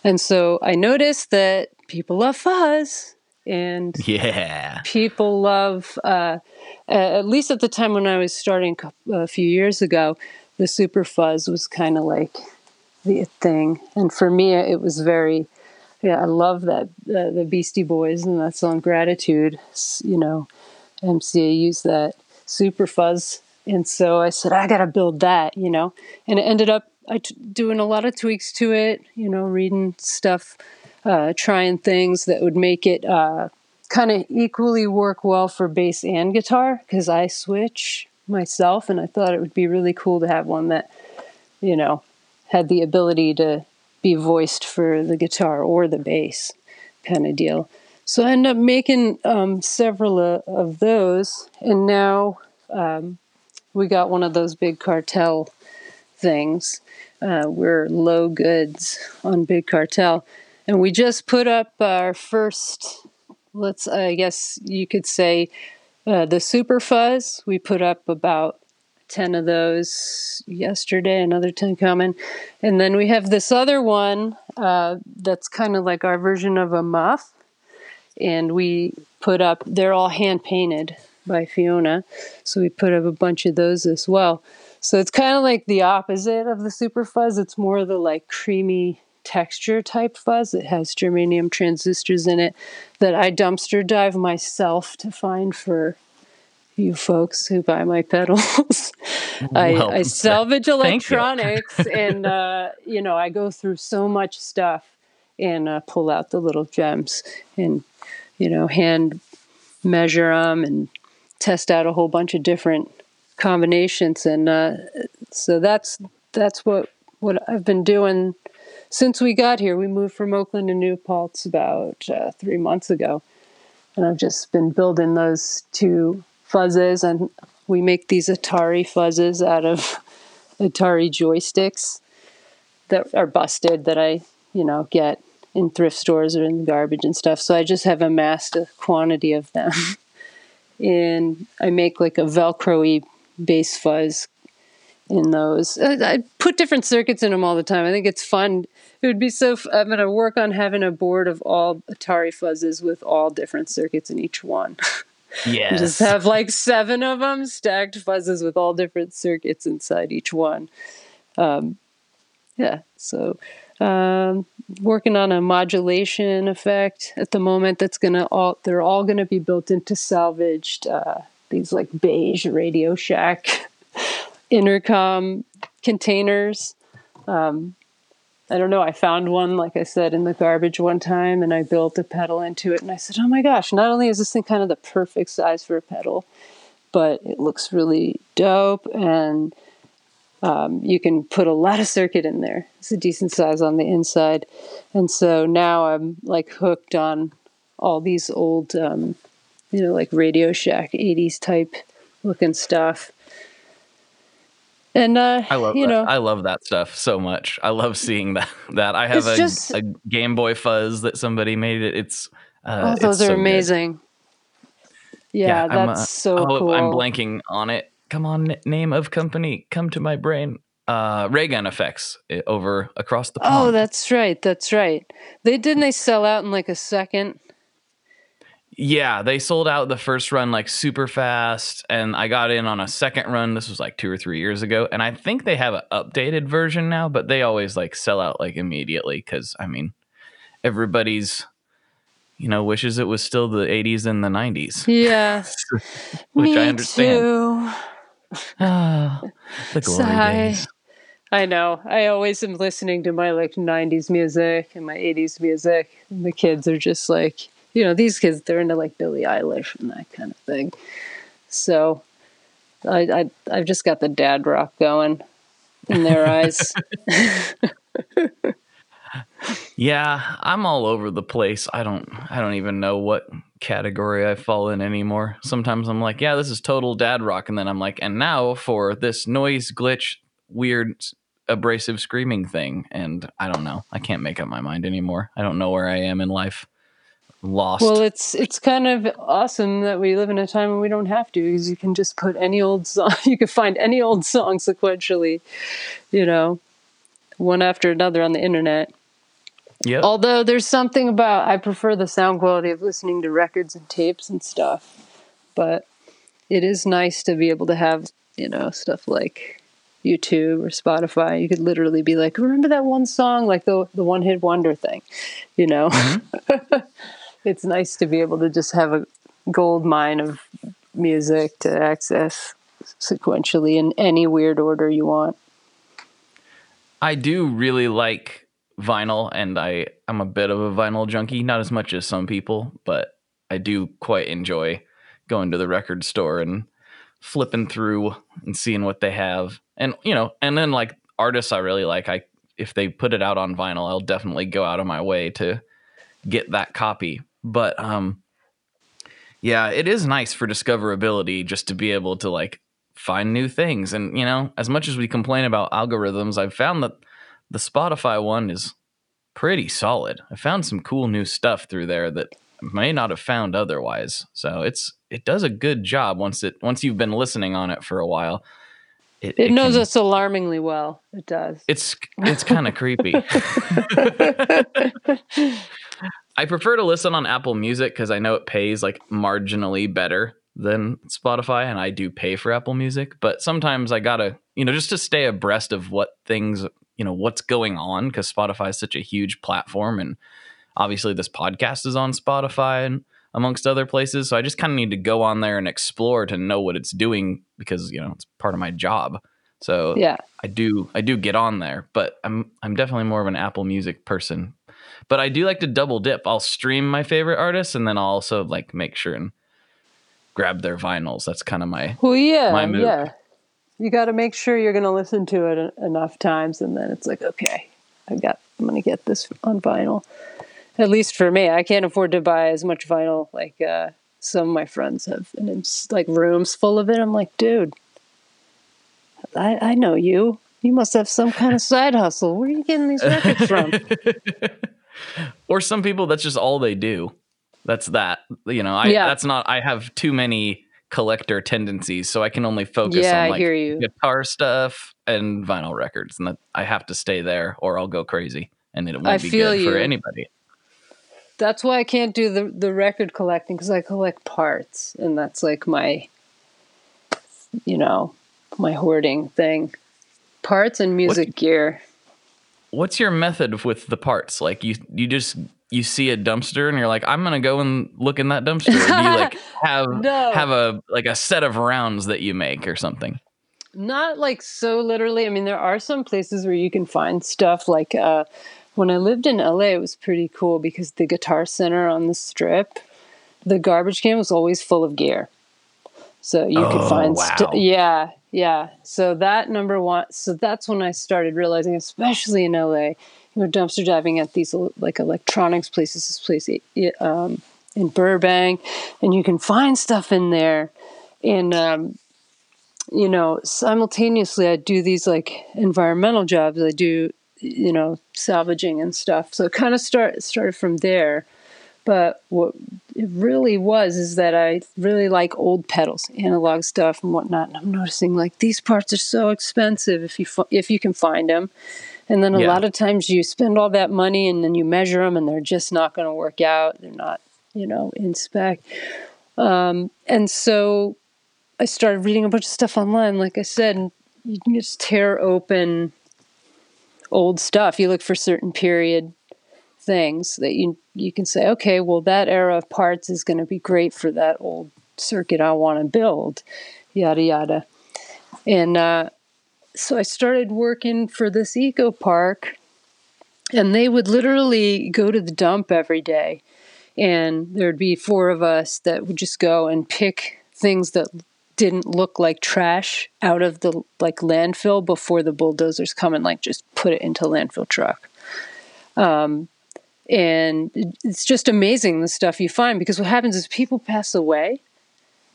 And so I noticed that people love fuzz and Yeah. people love, uh, uh, at least at the time when I was starting a few years ago, the super fuzz was kind of like the thing. And for me, it was very, yeah, I love that, uh, the Beastie Boys and that song Gratitude, you know, MCA used that super fuzz. And so I said, I got to build that, you know, and it ended up I t- doing a lot of tweaks to it, you know, reading stuff, uh, trying things that would make it uh, kind of equally work well for bass and guitar because I switch myself, and I thought it would be really cool to have one that, you know, had the ability to be voiced for the guitar or the bass kind of deal. So I ended up making um, several uh, of those, and now um, we got one of those big cartel things. Uh, we're low goods on Big Cartel, and we just put up our first. Let's, I guess you could say, uh, the Super Fuzz. We put up about ten of those yesterday. Another ten coming, and then we have this other one uh, that's kind of like our version of a muff, and we put up. They're all hand painted by Fiona, so we put up a bunch of those as well. So it's kind of like the opposite of the super fuzz. It's more of the like creamy texture type fuzz. It has germanium transistors in it that I dumpster dive myself to find for you folks who buy my pedals. [LAUGHS] I, Well, I [LAUGHS] salvage electronics and, uh, you know, I go through so much stuff and uh, pull out the little gems and, you know, hand measure them and test out a whole bunch of different combinations. And uh, so that's that's what what I've been doing since we got here. We moved from Oakland to New Paltz about uh, three months ago, and I've just been building those two fuzzes. And we make these Atari fuzzes out of [LAUGHS] Atari joysticks that are busted that I you know get in thrift stores or in the garbage and stuff. So I just have amassed a quantity of them. [LAUGHS] and I make like a Velcro-y bass fuzz in those. I, I put different circuits in them all the time. I think it's fun. It would be so. F- I'm going to work on having a board of all Atari fuzzes with all different circuits in each one. [LAUGHS] Yes. Just have like seven of them stacked fuzzes with all different circuits inside each one. Um, yeah, so um, working on a modulation effect at the moment. That's gonna all. They're all gonna be built into salvaged uh, these like beige Radio Shack intercom containers. Um, I don't know. I found one, like I said, in the garbage one time, and I built a pedal into it. And I said, "Oh my gosh! Not only is this thing kind of the perfect size for a pedal, but it looks really dope, and um, you can put a lot of circuit in there. It's a decent size on the inside, and so now I'm like hooked on all these old, um, you know, like Radio Shack '80s type looking stuff. And uh, I love you that. know, I love that stuff so much. I love seeing [LAUGHS] that. That I have a, just- a Game Boy Fuzz that somebody made. It. It's uh, oh, it's those so are good. amazing. Yeah, I'm, that's uh, so oh, cool. I'm blanking on it. Come on, name of company. Come to my brain. Uh, ray gun effects eh, over across the pond. Oh, that's right. That's right. They didn't they sell out in like a second. Yeah, they sold out the first run like super fast, and I got in on a second run. This was like two or three years ago, and I think they have an updated version now, but they always like sell out like immediately because I mean, everybody's you know wishes it was still the 80s and the 90s, Yeah, [LAUGHS] which me I understand. too. Ah, the glory Sigh. days. I know. I always am listening to my like '90s music and my '80s music. And the kids are just like, you know, these kids they're into like Billie Eilish and that kind of thing. So, I, I I've just got the dad rock going in their eyes. [LAUGHS] Yeah, I'm all over the place. I don't I don't even know what category I fall in anymore. Sometimes I'm like, yeah, this is total dad rock and then I'm like, and now for this noise glitch weird abrasive screaming thing and I don't know. I can't make up my mind anymore. I don't know where I am in life. Lost. Well, it's it's kind of awesome that we live in a time when we don't have to, because you can just put any old song. [LAUGHS] You can find any old song sequentially, you know, one after another on the internet. yep. Although there's something about I prefer the sound quality of listening to records and tapes and stuff, but it is nice to be able to have you know stuff like YouTube or Spotify. You could literally be like, remember that one song, like the the one hit wonder thing, you know. Mm-hmm. [LAUGHS] it's nice to be able to just have a gold mine of music to access sequentially in any weird order you want. I do really like vinyl, and I I'm a bit of a vinyl junkie. Not as much as some people, but I do quite enjoy going to the record store and flipping through and seeing what they have. And you know, and then like artists I really like, I if they put it out on vinyl, I'll definitely go out of my way to get that copy. But um yeah, it is nice for discoverability just to be able to like find new things. And you know, as much as we complain about algorithms, I've found that the Spotify one is pretty solid. I found some cool new stuff through there that I may not have found otherwise. So it's it does a good job once it once you've been listening on it for a while. It, knows can- us alarmingly well. It does. It's it's kind of creepy. [LAUGHS] [LAUGHS] I prefer to listen on Apple Music because I know it pays like marginally better than Spotify, and I do pay for Apple Music. But sometimes I gotta, you know, just to stay abreast of what things, you know, what's going on because Spotify is such a huge platform, and obviously this podcast is on Spotify and amongst other places. So I just kind of need to go on there and explore to know what it's doing because you know it's part of my job. So Yeah. I do I do get on there, but I'm I'm definitely more of an Apple Music person. But I do like to double dip. I'll stream my favorite artists and then I'll also like make sure and grab their vinyls. That's kind of my Well, yeah, My move. yeah. You got to make sure you're going to listen to it enough times, and then it's like, okay, I got, I'm going to get this on vinyl. At least for me, I can't afford to buy as much vinyl like uh, some of my friends have, and it's like rooms full of it. I'm like, dude, I, I know you. You must have some kind of [LAUGHS] side hustle. Where are you getting these records from? [LAUGHS] or some people that's just all they do. That's that. You know, I Yeah. that's not I have too many collector tendencies, so I can only focus Yeah, I on like hear you. guitar stuff and vinyl records, and that I have to stay there or I'll go crazy, and it won't I be feel good for anybody. that's why I can't do the the record collecting because I collect parts, and that's like my, you know, my hoarding thing. Parts and music gear. What's your method with the parts? Like you you just you see a dumpster and you're like, I'm gonna go and look in that dumpster. Do you like [LAUGHS] have No. have a like a set of rounds that you make or something? Not like so literally. I mean, there are some places where you can find stuff. Like uh, when I lived in LA, it was pretty cool because the Guitar Center on the strip, the garbage can was always full of gear. So you could Oh, find, wow. st- yeah, yeah. So that number one. So that's when I started realizing, especially in LA, you know, dumpster diving at these like electronics places. This place um, in Burbank, and you can find stuff in there, and um, you know, simultaneously I do these like environmental jobs. I do, you know, salvaging and stuff. So it kind of start started from there. But what it really was is that I really like old pedals, analog stuff and whatnot. And I'm noticing like these parts are so expensive if you if you can find them. And then a Yeah. lot of times you spend all that money and then you measure them and they're just not going to work out. They're not, you know, in spec. Um, and so I started reading a bunch of stuff online, like I said, you can just tear open old stuff. You look for certain period things that you you can say, okay, well that era of parts is going to be great for that old circuit I want to build, yada yada. And uh, so I started working for this eco park, and they would literally go to the dump every day and there'd be four of us that would just go and pick things that didn't look like trash out of the like landfill before the bulldozers come and like just put it into landfill truck um, and it's just amazing the stuff you find because what happens is people pass away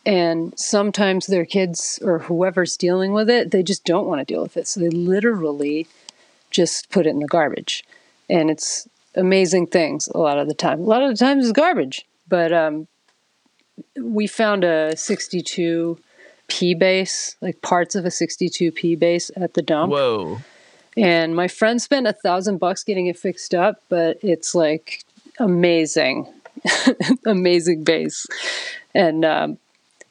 and sometimes their kids or whoever's dealing with it they just don't want to deal with it so they literally just put it in the garbage and it's amazing things a lot of the time. A lot of the times it's garbage, but um, we found a 62 P bass, like parts of a 62 P bass at the dump, Whoa. And my friend spent a thousand bucks getting it fixed up, but it's like amazing, [LAUGHS] amazing bass, and um,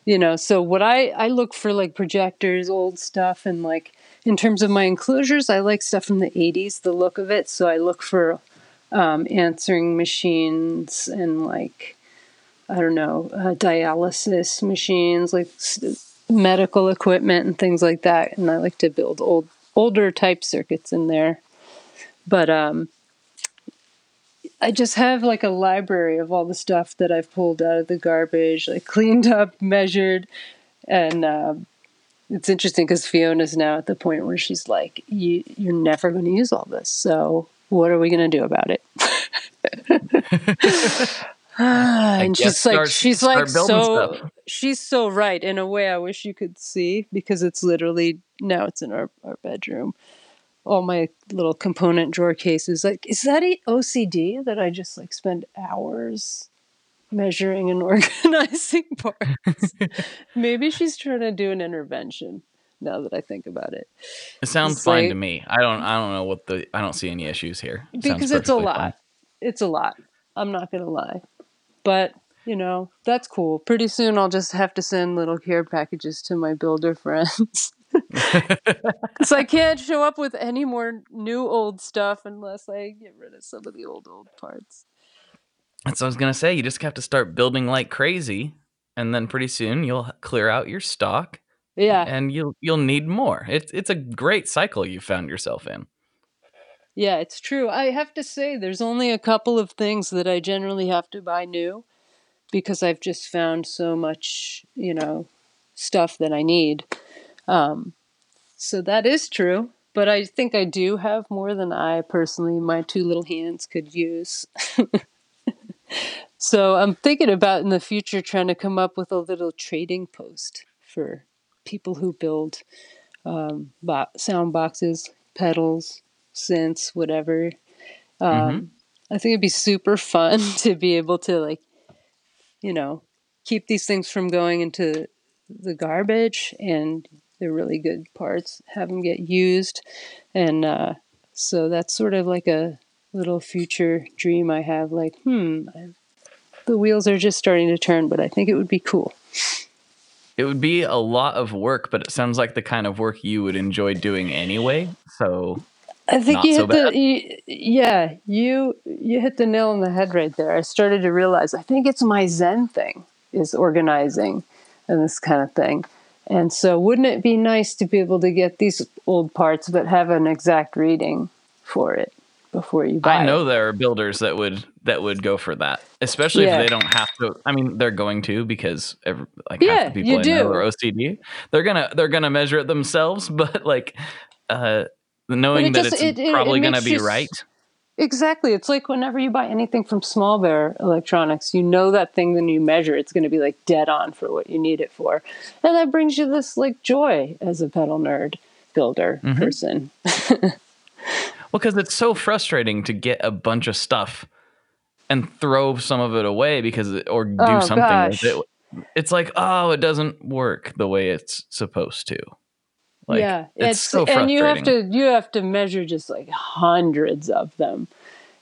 you know, so what I I look for like projectors, old stuff, and like in terms of my enclosures, I like stuff from the 80s, the look of it. So I look for um, answering machines and like, I don't know, uh, dialysis machines, like medical equipment and things like that. And I like to build old, older type circuits in there. But um, I just have like a library of all the stuff that I've pulled out of the garbage, like cleaned up, measured, and um, it's interesting because Fiona's now at the point where she's like, you, "You're never going to use all this, so what are we going to do about it?" [LAUGHS] [SIGHS] and she's like, she's like, so stuff. she's so right in a way. I wish you could see because it's literally now it's in our our bedroom. All my little component drawer cases. Like, is that a OCD that I just like spend hours measuring and [LAUGHS] organizing parts? [LAUGHS] Maybe she's trying to do an intervention. Now that I think about it, It sounds It's fine like- to me. I don't I don't know what the I don't see any issues here. It because it's a lot. fine. It's a lot. I'm not gonna lie, but you know, that's cool. Pretty soon I'll just have to send little care packages to my builder [LAUGHS] friends. Because I can't show up with any more new old stuff unless I get rid of some of the old, old parts. That's what I was gonna say. You just have to start building like crazy, and then pretty soon you'll clear out your stock, Yeah. and you'll you'll need more. It's it's a great cycle you found yourself in. Yeah, it's true. I have to say, there's only a couple of things that I generally have to buy new because I've just found so much, you know, stuff that I need. Um, so that is true. But I think I do have more than I personally, my two little hands could use. [LAUGHS] so I'm thinking about in the future trying to come up with a little trading post for people who build um, bo- sound boxes, pedals, synths, whatever. Um, I think it'd be super fun [LAUGHS] to be able to like, you know, keep these things from going into the garbage and they're really good parts, have them get used. And uh, so that's sort of like a little future dream I have like, hmm, I, the wheels are just starting to turn, but I think it would be cool. It would be a lot of work, but it sounds like the kind of work you would enjoy doing anyway. So I think you so hit bad. the you, yeah you you hit the nail on the head right there. I started to realize I think it's my Zen thing is organizing and this kind of thing. And so, wouldn't it be nice to be able to get these old parts, but have an exact reading for it before you buy I know it? there are builders that would that would go for that, especially Yeah. if they don't have to. I mean, they're going to because every, like half the people you I do. know are OCD. They're gonna they're gonna measure it themselves, [LAUGHS] but like uh, knowing it that just- it's it- probably gonna be you right. Exactly. It's like whenever you buy anything from Small Bear Electronics, you know that thing when you measure, it's going to be like dead on for what you need it for. And that brings you this like joy as a pedal nerd builder Mm-hmm. person. [LAUGHS] Well, because it's so frustrating to get a bunch of stuff and throw some of it away because it, or do Oh, something gosh. with it. It's like, oh, it doesn't work the way it's supposed to. Like, yeah, it's, so and you have to you have to measure just like hundreds of them,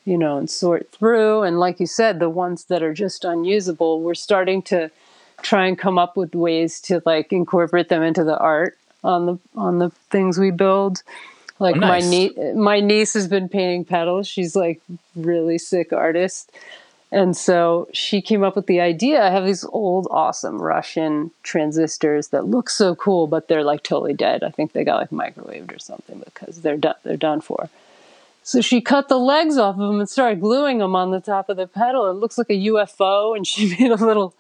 you know, and sort through. And like you said, the ones that are just unusable, we're starting to try and come up with ways to like incorporate them into the art on the on the things we build. Like Oh, nice. my niece, my niece has been painting pedals. She's like really sick artist. And so she came up with the idea. I have these old, awesome Russian transistors that look so cool, but they're like totally dead. I think they got like microwaved or something because they're done. They're done for. So she cut the legs off of them and started gluing them on the top of the pedal. It looks like a UFO, and she [LAUGHS] made a little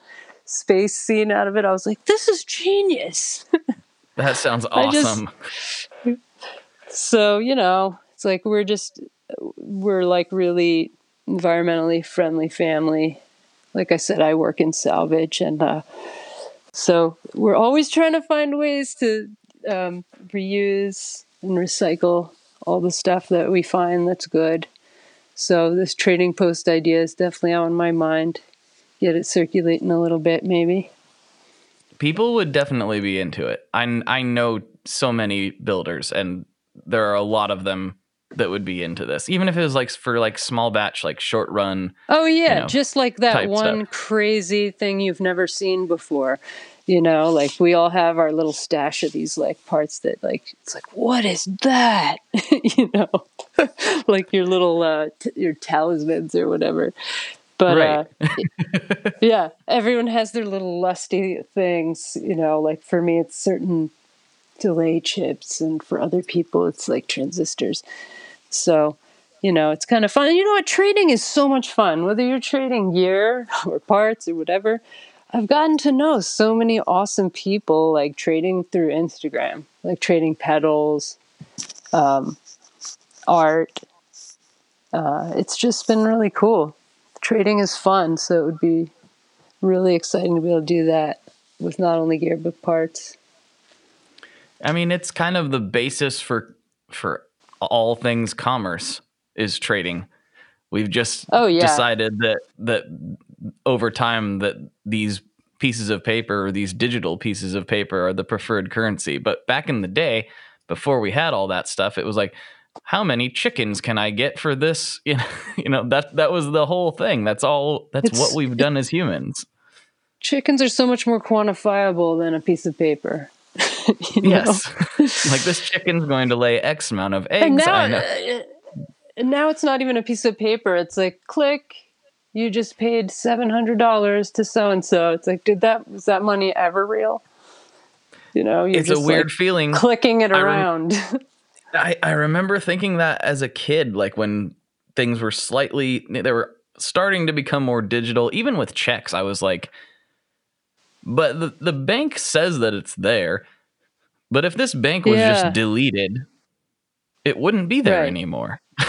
space scene out of it. I was like, "This is genius." [LAUGHS] that sounds I just- awesome. so you know it's like we're just we're like really environmentally friendly family. Like i said i work in salvage and uh, so we're always trying to find ways to um, reuse and recycle all the stuff that we find that's good. So this trading post idea is definitely on my mind. Get it circulating a little bit maybe. People would definitely be into it. I I know so many builders, and there are a lot of them that would be into this, even if it was like for like small batch, like short run. Oh yeah, know, just like that one stuff. crazy thing you've never seen before. You know, like we all have our little stash of these like parts that like it's like what is that? [LAUGHS] you know, [LAUGHS] like your little uh t- your talismans or whatever. But Right. uh [LAUGHS] yeah, everyone has their little lusty things, you know, like for me it's certain delay chips and for other people it's like transistors. So, you know, it's kind of fun. You know what? Trading is so much fun, whether you're trading gear [LAUGHS] or parts or whatever. I've gotten to know so many awesome people like trading through Instagram, like trading pedals, um, art. Uh, it's just been really cool. Trading is fun, so it would be really exciting to be able to do that with not only gear but parts. I mean, it's kind of the basis for for all things commerce is trading. We've just Oh, yeah. decided that that over time that these pieces of paper or these digital pieces of paper are the preferred currency. But back in the day, before we had all that stuff, it was like, how many chickens can I get for this? [LAUGHS] You know, you know that that was the whole thing. That's all. That's It's- what we've done as humans. chickens are so much more quantifiable than a piece of paper. [LAUGHS] Yes. [LAUGHS] like this chicken's going to lay X amount of eggs. And now, I uh, and now it's not even a piece of paper. It's like click. You just paid seven hundred dollars to so and so. It's like, did that was that money ever real? You know, it's a weird like, feeling. clicking it I rem- around. [LAUGHS] I, I remember thinking that as a kid, like when things were slightly, they were starting to become more digital, even with checks. I was like, but the, the bank says that it's there. But if this bank was Yeah. just deleted, it wouldn't be there Right. anymore. [LAUGHS]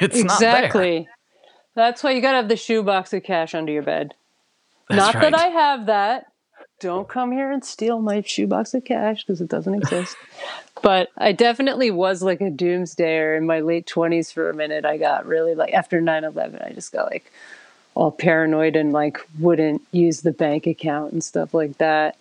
it's not there. exactly. That's why you gotta have the shoebox of cash under your bed. That's Not right. that I have that. Don't come here and steal my shoebox of cash because it doesn't exist. but I definitely was like a doomsdayer in my late 20s for a minute. I got really like, after 9 11, I just got like all paranoid and like wouldn't use the bank account and stuff like that.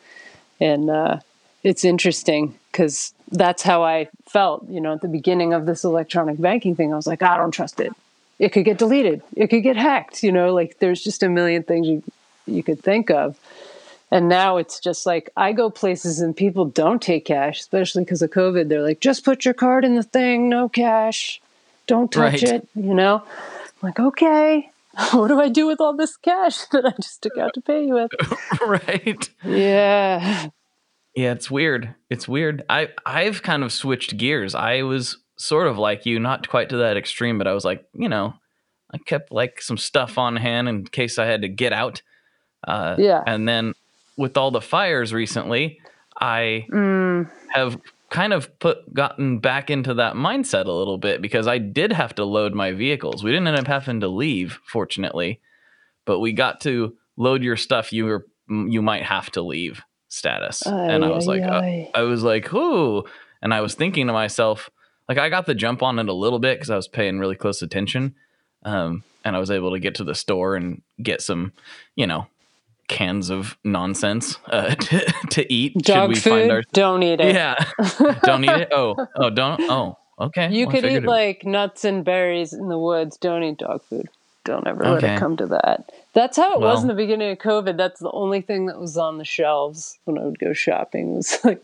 And uh, it's interesting because that's how I felt, you know, at the beginning of this electronic banking thing. I was like, I don't trust it. It could get deleted. It could get hacked. You know, like there's just a million things you you could think of. And now it's just like I go places and people don't take cash, especially because of COVID. They're like, just put your card in the thing, no cash, don't touch Right. it. You know, I'm like okay, [LAUGHS] what do I do with all this cash [LAUGHS] that I just took out to pay you with? [LAUGHS] right. Yeah, Yeah, it's weird. It's weird. I I've kind of switched gears. I was sort of like you, not quite to that extreme, but I was like, you know, I kept like some stuff on hand in case I had to get out. Uh, Yeah. And then with all the fires recently, I Mm. have kind of put gotten back into that mindset a little bit because I did have to load my vehicles. We didn't end up having to leave, fortunately, but we got to load your stuff. You were you might have to leave status, and I was Ay, like, uh. I was like, ooh, and I was thinking to myself, like, I got the jump on it a little bit because I was paying really close attention, um, and I was able to get to the store and get some, you know. Cans of nonsense uh, [LAUGHS] to, to eat. dog food. don't eat it. Yeah. [LAUGHS] don't eat it. Oh, oh, don't. Oh, okay. You Well, could eat like nuts and berries in the woods. Don't eat dog food. Don't ever let it come to that. That's how it was in the beginning of COVID. That's the only thing that was on the shelves when I would go shopping was [LAUGHS] like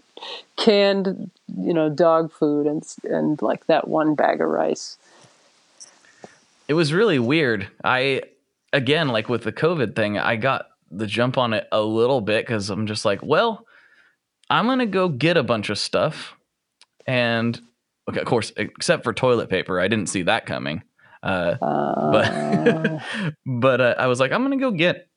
canned, you know, dog food and and like that one bag of rice. It was really weird. I again, like with the COVID thing, I got the jump on it a little bit because I'm just like, well, I'm gonna go get a bunch of stuff, and okay, of course, except for toilet paper, I didn't see that coming. Uh, but [LAUGHS] but uh, I was like, I'm gonna go get,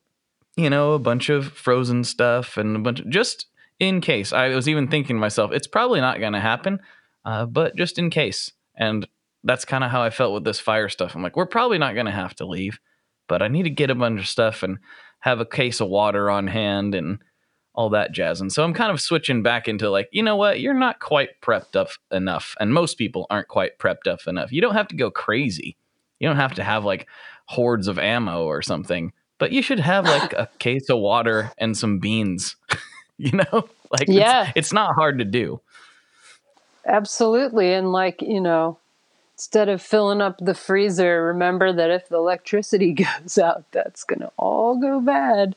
you know, a bunch of frozen stuff and a bunch of just in case. I was even thinking to myself, it's probably not gonna happen, uh, but just in case. And that's kind of how I felt with this fire stuff. I'm like, we're probably not gonna have to leave, but I need to get a bunch of stuff and have a case of water on hand and all that jazz. And so I'm kind of switching back into like, you know what? You're not quite prepped up enough. And most people aren't quite prepped up enough. You don't have to go crazy. You don't have to have like hordes of ammo or something, but you should have like a [LAUGHS] case of water and some beans. [LAUGHS] you know? Like it's- Yeah. it's, not hard to do. Absolutely. And like, you know, instead of filling up the freezer, remember that if the electricity [LAUGHS] goes out, that's going to all go bad.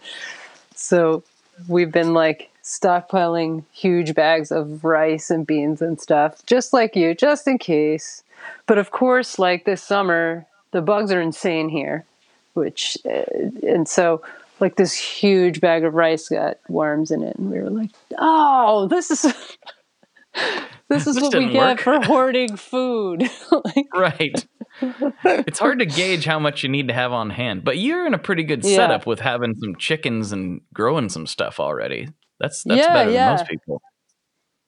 So we've been like stockpiling huge bags of rice and beans and stuff, just like you, just in case. But of course, like this summer, the bugs are insane here, which, uh, and so like this huge bag of rice got worms in it. And we were like, oh, this is. [LAUGHS] This is This what we get work. for hoarding food. [LAUGHS] like, Right. it's hard to gauge how much you need to have on hand, but you're in a pretty good Yeah. setup with having some chickens and growing some stuff already. That's that's Yeah, better yeah. than most people.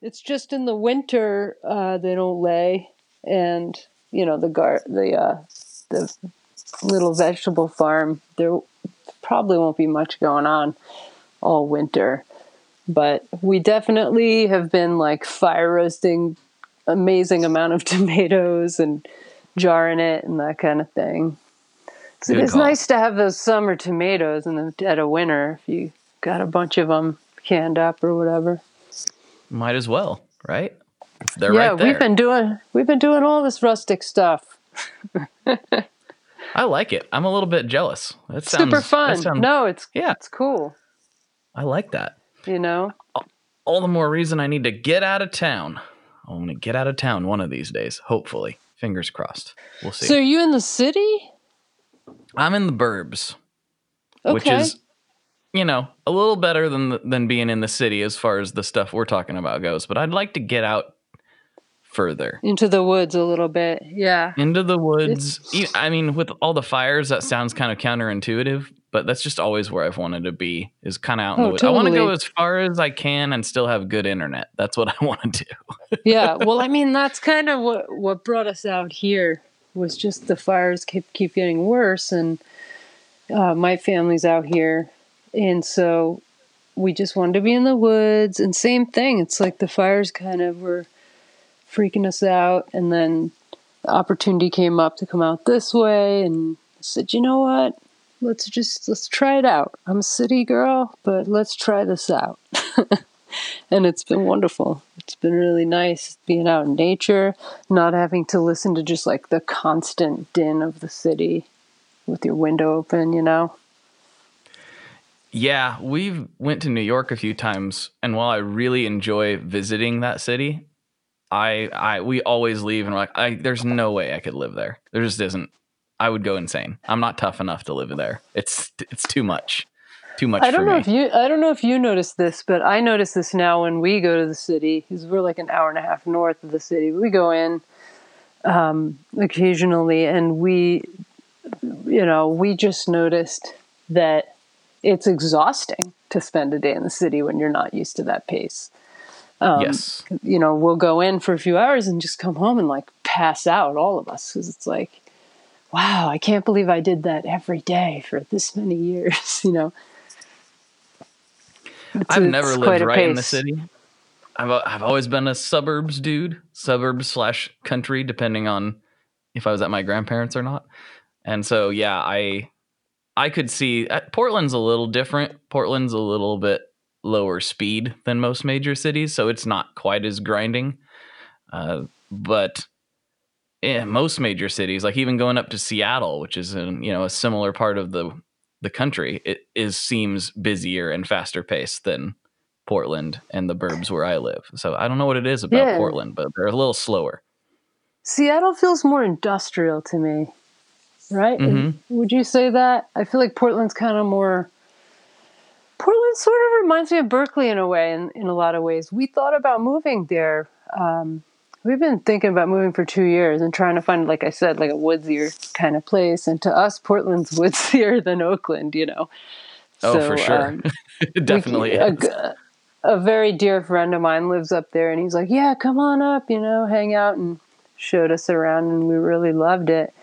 it's just in the winter uh, they don't lay, and you know the gar the uh, the little vegetable farm there probably won't be much going on all winter, but we definitely have been like fire roasting amazing amount of [LAUGHS] tomatoes and jarring it and that kind of thing. it Good is call. nice to have those summer tomatoes in the dead of winter if you got a bunch of them canned up or whatever. Might as well, right? They're yeah, right there. we've been doing we've been doing all this rustic stuff. [LAUGHS] [LAUGHS] I like it. I'm a little bit jealous. That sounds Super fun. Sounds, no, it's Yeah. it's cool. I like that. You know? All the more reason I need to get out of town. I want to get out of town one of these days, hopefully. Fingers crossed. We'll see. So are you in the city? I'm in the burbs, Okay. which is, you know, a little better than than being in the city as far as the stuff we're talking about goes. But I'd like to get out further into the woods a little bit. Yeah. into the woods. I mean, with all the fires, that sounds kind of counterintuitive, but that's just always where I've wanted to be. Is kind of out in Oh, the woods. I want to go as far as I can and still have good internet. That's what [LAUGHS] I want to do. yeah. Well, I mean, that's kind of what what brought us out here was just the fires keep keep getting worse, and uh, my family's out here, and so we just wanted to be in the woods. And same thing, it's like the fires kind of were freaking us out, and then the opportunity came up to come out this way, and I said, you know what? Let's just let's try it out. I'm a city girl, but let's try this out. [LAUGHS] and it's been wonderful. It's been really nice being out in nature, not having to listen to just like the constant din of the city with your window open, you know? Yeah, we've went to New York a few times, and while I really enjoy visiting that city, I I we always leave and we're like, I, there's no way I could live there. There just isn't. I would go insane. I'm not tough enough to live there. It's it's too much, too much I don't for know me. if you I don't know if you noticed this, but I notice this now when we go to the city because we're like an hour and a half north of the city. We go in um, occasionally, and we, you know, we just noticed that it's exhausting to spend a day in the city when you're not used to that pace. Um, yes, you know, we'll go in for a few hours and just come home and like pass out, all of us, because it's like, wow, I can't believe I did that every day for this many years, [LAUGHS] you know. It's- I've it's never lived right in the city. I've I've always been a suburbs dude, suburbs slash country, depending on if I was at my grandparents or not. And so, yeah, I I could see uh, Portland's a little different. Portland's a little bit lower speed than most major cities, so it's not quite as grinding. Uh, but in most major cities, like even going up to Seattle, which is in you know a similar part of the the country, it is seems busier and faster paced than Portland and the burbs where I live. So I don't know what it is about Yeah. Portland, but they're a little slower. Seattle feels more industrial to me, right? Mhm. Would you say that? I feel like Portland's kind of more. Portland sort of reminds me of Berkeley in a way, in, in a lot of ways. We thought about moving there. Um, we've been thinking about moving for two years and trying to find, like I said, like a woodsier kind of place. And to us, Portland's [LAUGHS] woodsier than Oakland, you know. Oh, So, for sure. um, [LAUGHS] it definitely a, is. a very dear friend of mine lives up there and he's like yeah come on up you know hang out and showed us around and we really loved it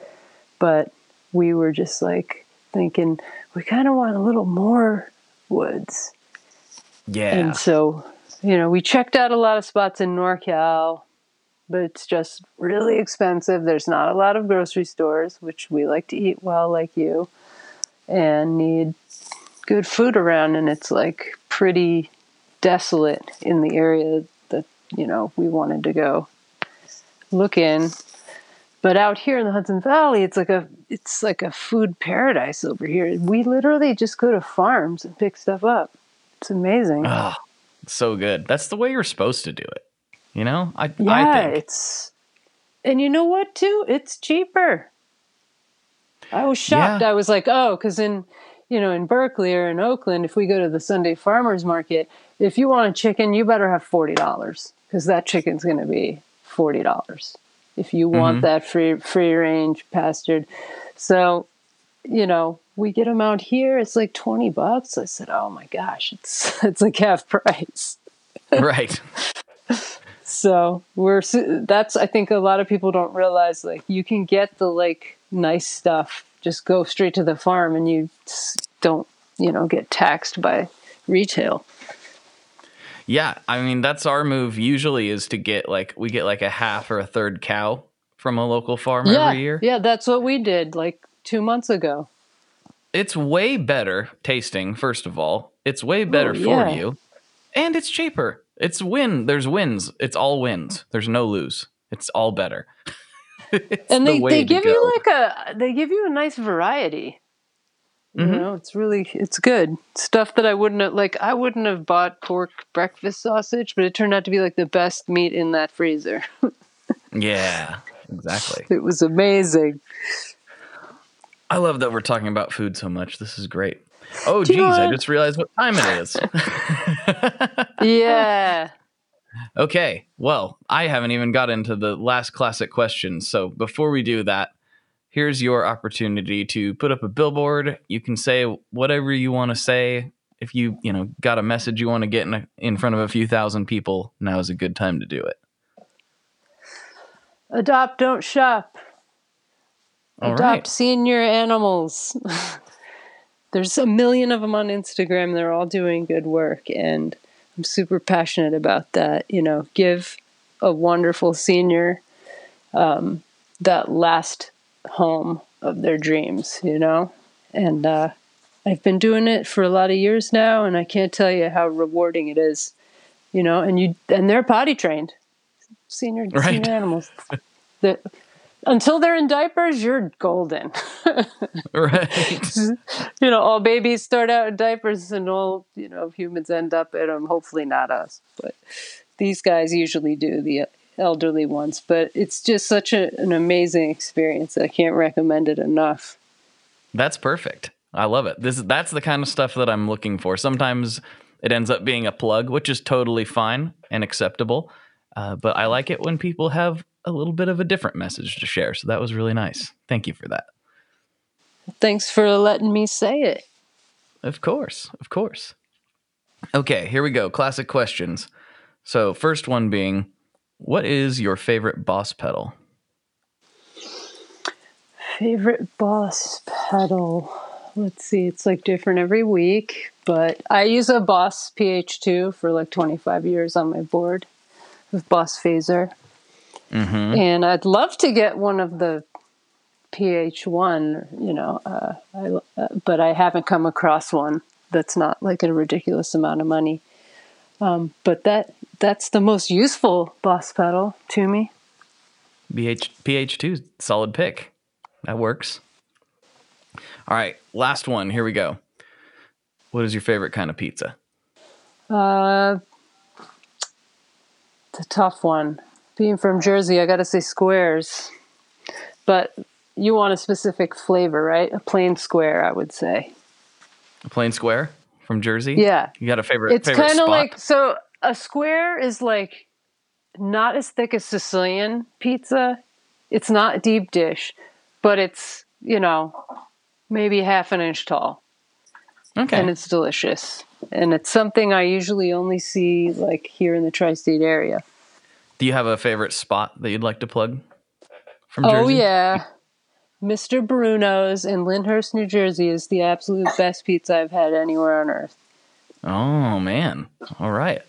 but we were just like thinking we kind of want a little more woods Yeah. and so you know we checked out a lot of spots in norcal but it's just really expensive. There's not a lot of grocery stores which we like to eat well like you and need good food around and it's like pretty desolate in the area that you know we wanted to go look in. But out here in the Hudson Valley it's like a it's like a food paradise over here. We literally just go to farms and pick stuff up. It's amazing. Ah, so good. That's the way you're supposed to do it. You know? I yeah I think. it's and you know what too it's cheaper i was shocked Yeah. i was like oh because in you know in berkeley or in oakland if we go to the sunday farmers market if you want a chicken you better have $40 because that chicken's going to be $40 if you want Mhm. that free free range pastured so you know we get them out here it's like 20 bucks i said oh my gosh it's [LAUGHS] it's like half price right. [LAUGHS] so we're that's I think a lot of people don't realize like you can get the like nice stuff, just go straight to the farm and you don't you know get taxed by retail. Yeah, I mean that's our move usually is to get like we get like a half or a third cow from a local farm yeah, every year. yeah, that's what we did like two months ago. It's way better tasting, first of all. It's way better Oh, for yeah. you. And it's cheaper. It's win. There's wins. It's all wins. There's no lose. It's all better. [LAUGHS] It's And the they, way they give go. you like a they give you a nice variety. You mm-hmm. know, it's really it's good stuff that I wouldn't have like. I wouldn't have bought pork breakfast sausage, but it turned out to be like the best meat in that freezer. [LAUGHS] Yeah, exactly. it was amazing. I love that we're talking about food so much. This is great. Oh, geez, I just realized what time it is. [LAUGHS] Yeah. okay, well, I haven't even got into the last classic question. So before we do that, here's your opportunity to put up a billboard. You can say whatever you want to say. If you, you know, got a message you want to get in, a, in front of a few thousand people, now is a good time to do it. Adopt, don't shop. All Adopt right. senior animals. [LAUGHS] There's a million of them on Instagram. They're all doing good work, and I'm super passionate about that. You know, give a wonderful senior um, that last home of their dreams. You know, and uh, I've been doing it for a lot of years now, and I can't tell you how rewarding it is. You know, and you and they're potty trained, senior Right. senior animals. [LAUGHS] that until they're in diapers, you're golden. [LAUGHS] Right. you know, all babies start out in diapers, and all you know humans end up in them. Hopefully, not us, but these guys usually do the elderly ones. But it's just such a, an amazing experience. I can't recommend it enough. That's perfect. I love it. This that's the kind of stuff that I'm looking for. Sometimes it ends up being a plug, which is totally fine and acceptable. Uh, but I like it when people have a little bit of a different message to share. So that was really nice. Thank you for that. Thanks for letting me say it. Of course, of course. Okay, here we go. Classic questions. So first one being, what is your favorite boss pedal? Favorite boss pedal. Let's see, it's like different every week, but I use a Boss PH2 for like 25 years on my board with Boss Phaser. Mm-hmm. And I'd love to get one of the PH1, you know, uh, I, uh, but I haven't come across one that's not like a ridiculous amount of money. Um, but that that's the most useful boss pedal to me. BH, PH2, solid pick. That works. All right, last one. Here we go. What is your favorite kind of pizza? Uh, it's a tough one. Being from Jersey, I got to say squares. But you want a specific flavor, right? A plain square, I would say. A plain square from Jersey? Yeah. You got a favorite It's kind of like so a square is like not as thick as Sicilian pizza. It's not deep dish, but it's, you know, maybe half an inch tall. okay. and it's delicious. And it's something I usually only see like here in the tri-state area. Do you have a favorite spot that you'd like to plug from Oh Jersey? yeah. Mr. Bruno's in Lyndhurst, New Jersey is the absolute best pizza I've had anywhere on earth. Oh man. All right.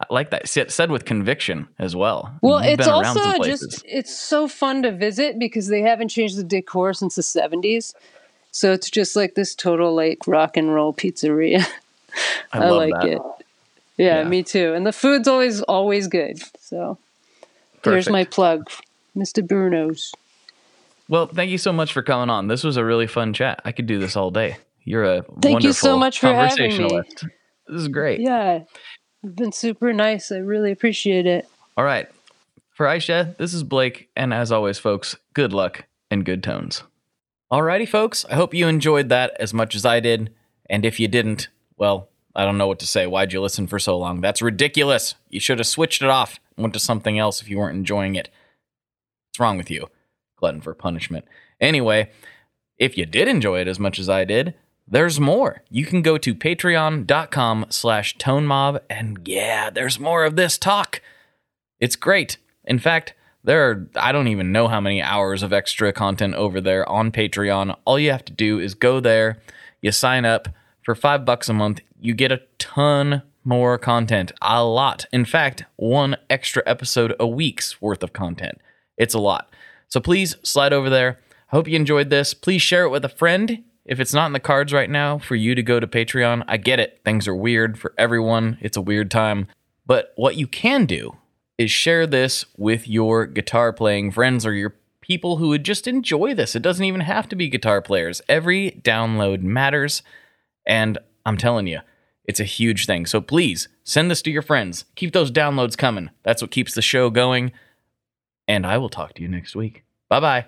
I like that. Said said with conviction as well. Well, You've it's been around some also just it's so fun to visit because they haven't changed the decor since the 70s. So it's just like this total like rock and roll pizzeria. I, [LAUGHS] I, love like that. it. Yeah, Yeah. me too. And the food's always always good. So here's my plug, Mr. Bruno's. Well, thank you so much for coming on. This was a really fun chat. I could do this all day. You're a Thank you so much for conversationalist. This is great. Yeah, you've been super nice. I really appreciate it. All right. For Aisha, this is Blake, and as always, folks, good luck and good tones. Alrighty, folks. I hope you enjoyed that as much as I did. And if you didn't, well, I don't know what to say. Why'd you listen for so long? That's ridiculous. You should have switched it off went to something else if you weren't enjoying it. What's wrong with you? Glutton for punishment. Anyway, if you did enjoy it as much as I did, there's more. You can go to patreon.com slash tonemob, and yeah, there's more of this talk. It's great. In fact, there are, I don't even know how many hours of extra content over there on Patreon. All you have to do is go there, you sign up for five bucks a month, you get a ton more content. A lot. In fact, one extra episode a week's worth of content. It's a lot. So please slide over there. I hope you enjoyed this. Please share it with a friend. If it's not in the cards right now for you to go to Patreon, I get it. Things are weird for everyone. It's a weird time. But what you can do is share this with your guitar playing friends or your people who would just enjoy this. It doesn't even have to be guitar players. Every download matters. And I'm telling you, it's a huge thing. So please send this to your friends. Keep those downloads coming. That's what keeps the show going. And I will talk to you next week. Bye bye.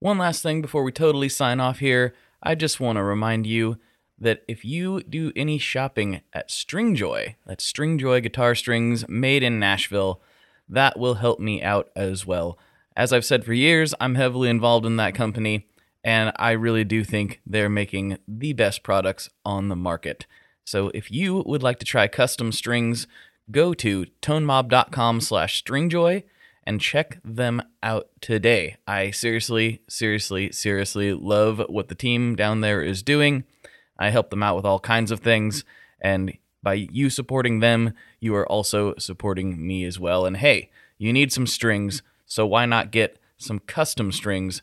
One last thing before we totally sign off here. I just want to remind you that if you do any shopping at Stringjoy, that's Stringjoy guitar strings made in Nashville, that will help me out as well. As I've said for years, I'm heavily involved in that company, and I really do think they're making the best products on the market. So if you would like to try custom strings, go to tonemob.com slash stringjoy and check them out today. I seriously, seriously, seriously love what the team down there is doing. I help them out with all kinds of things, and by you supporting them, you are also supporting me as well. And hey, you need some strings, so why not get some custom strings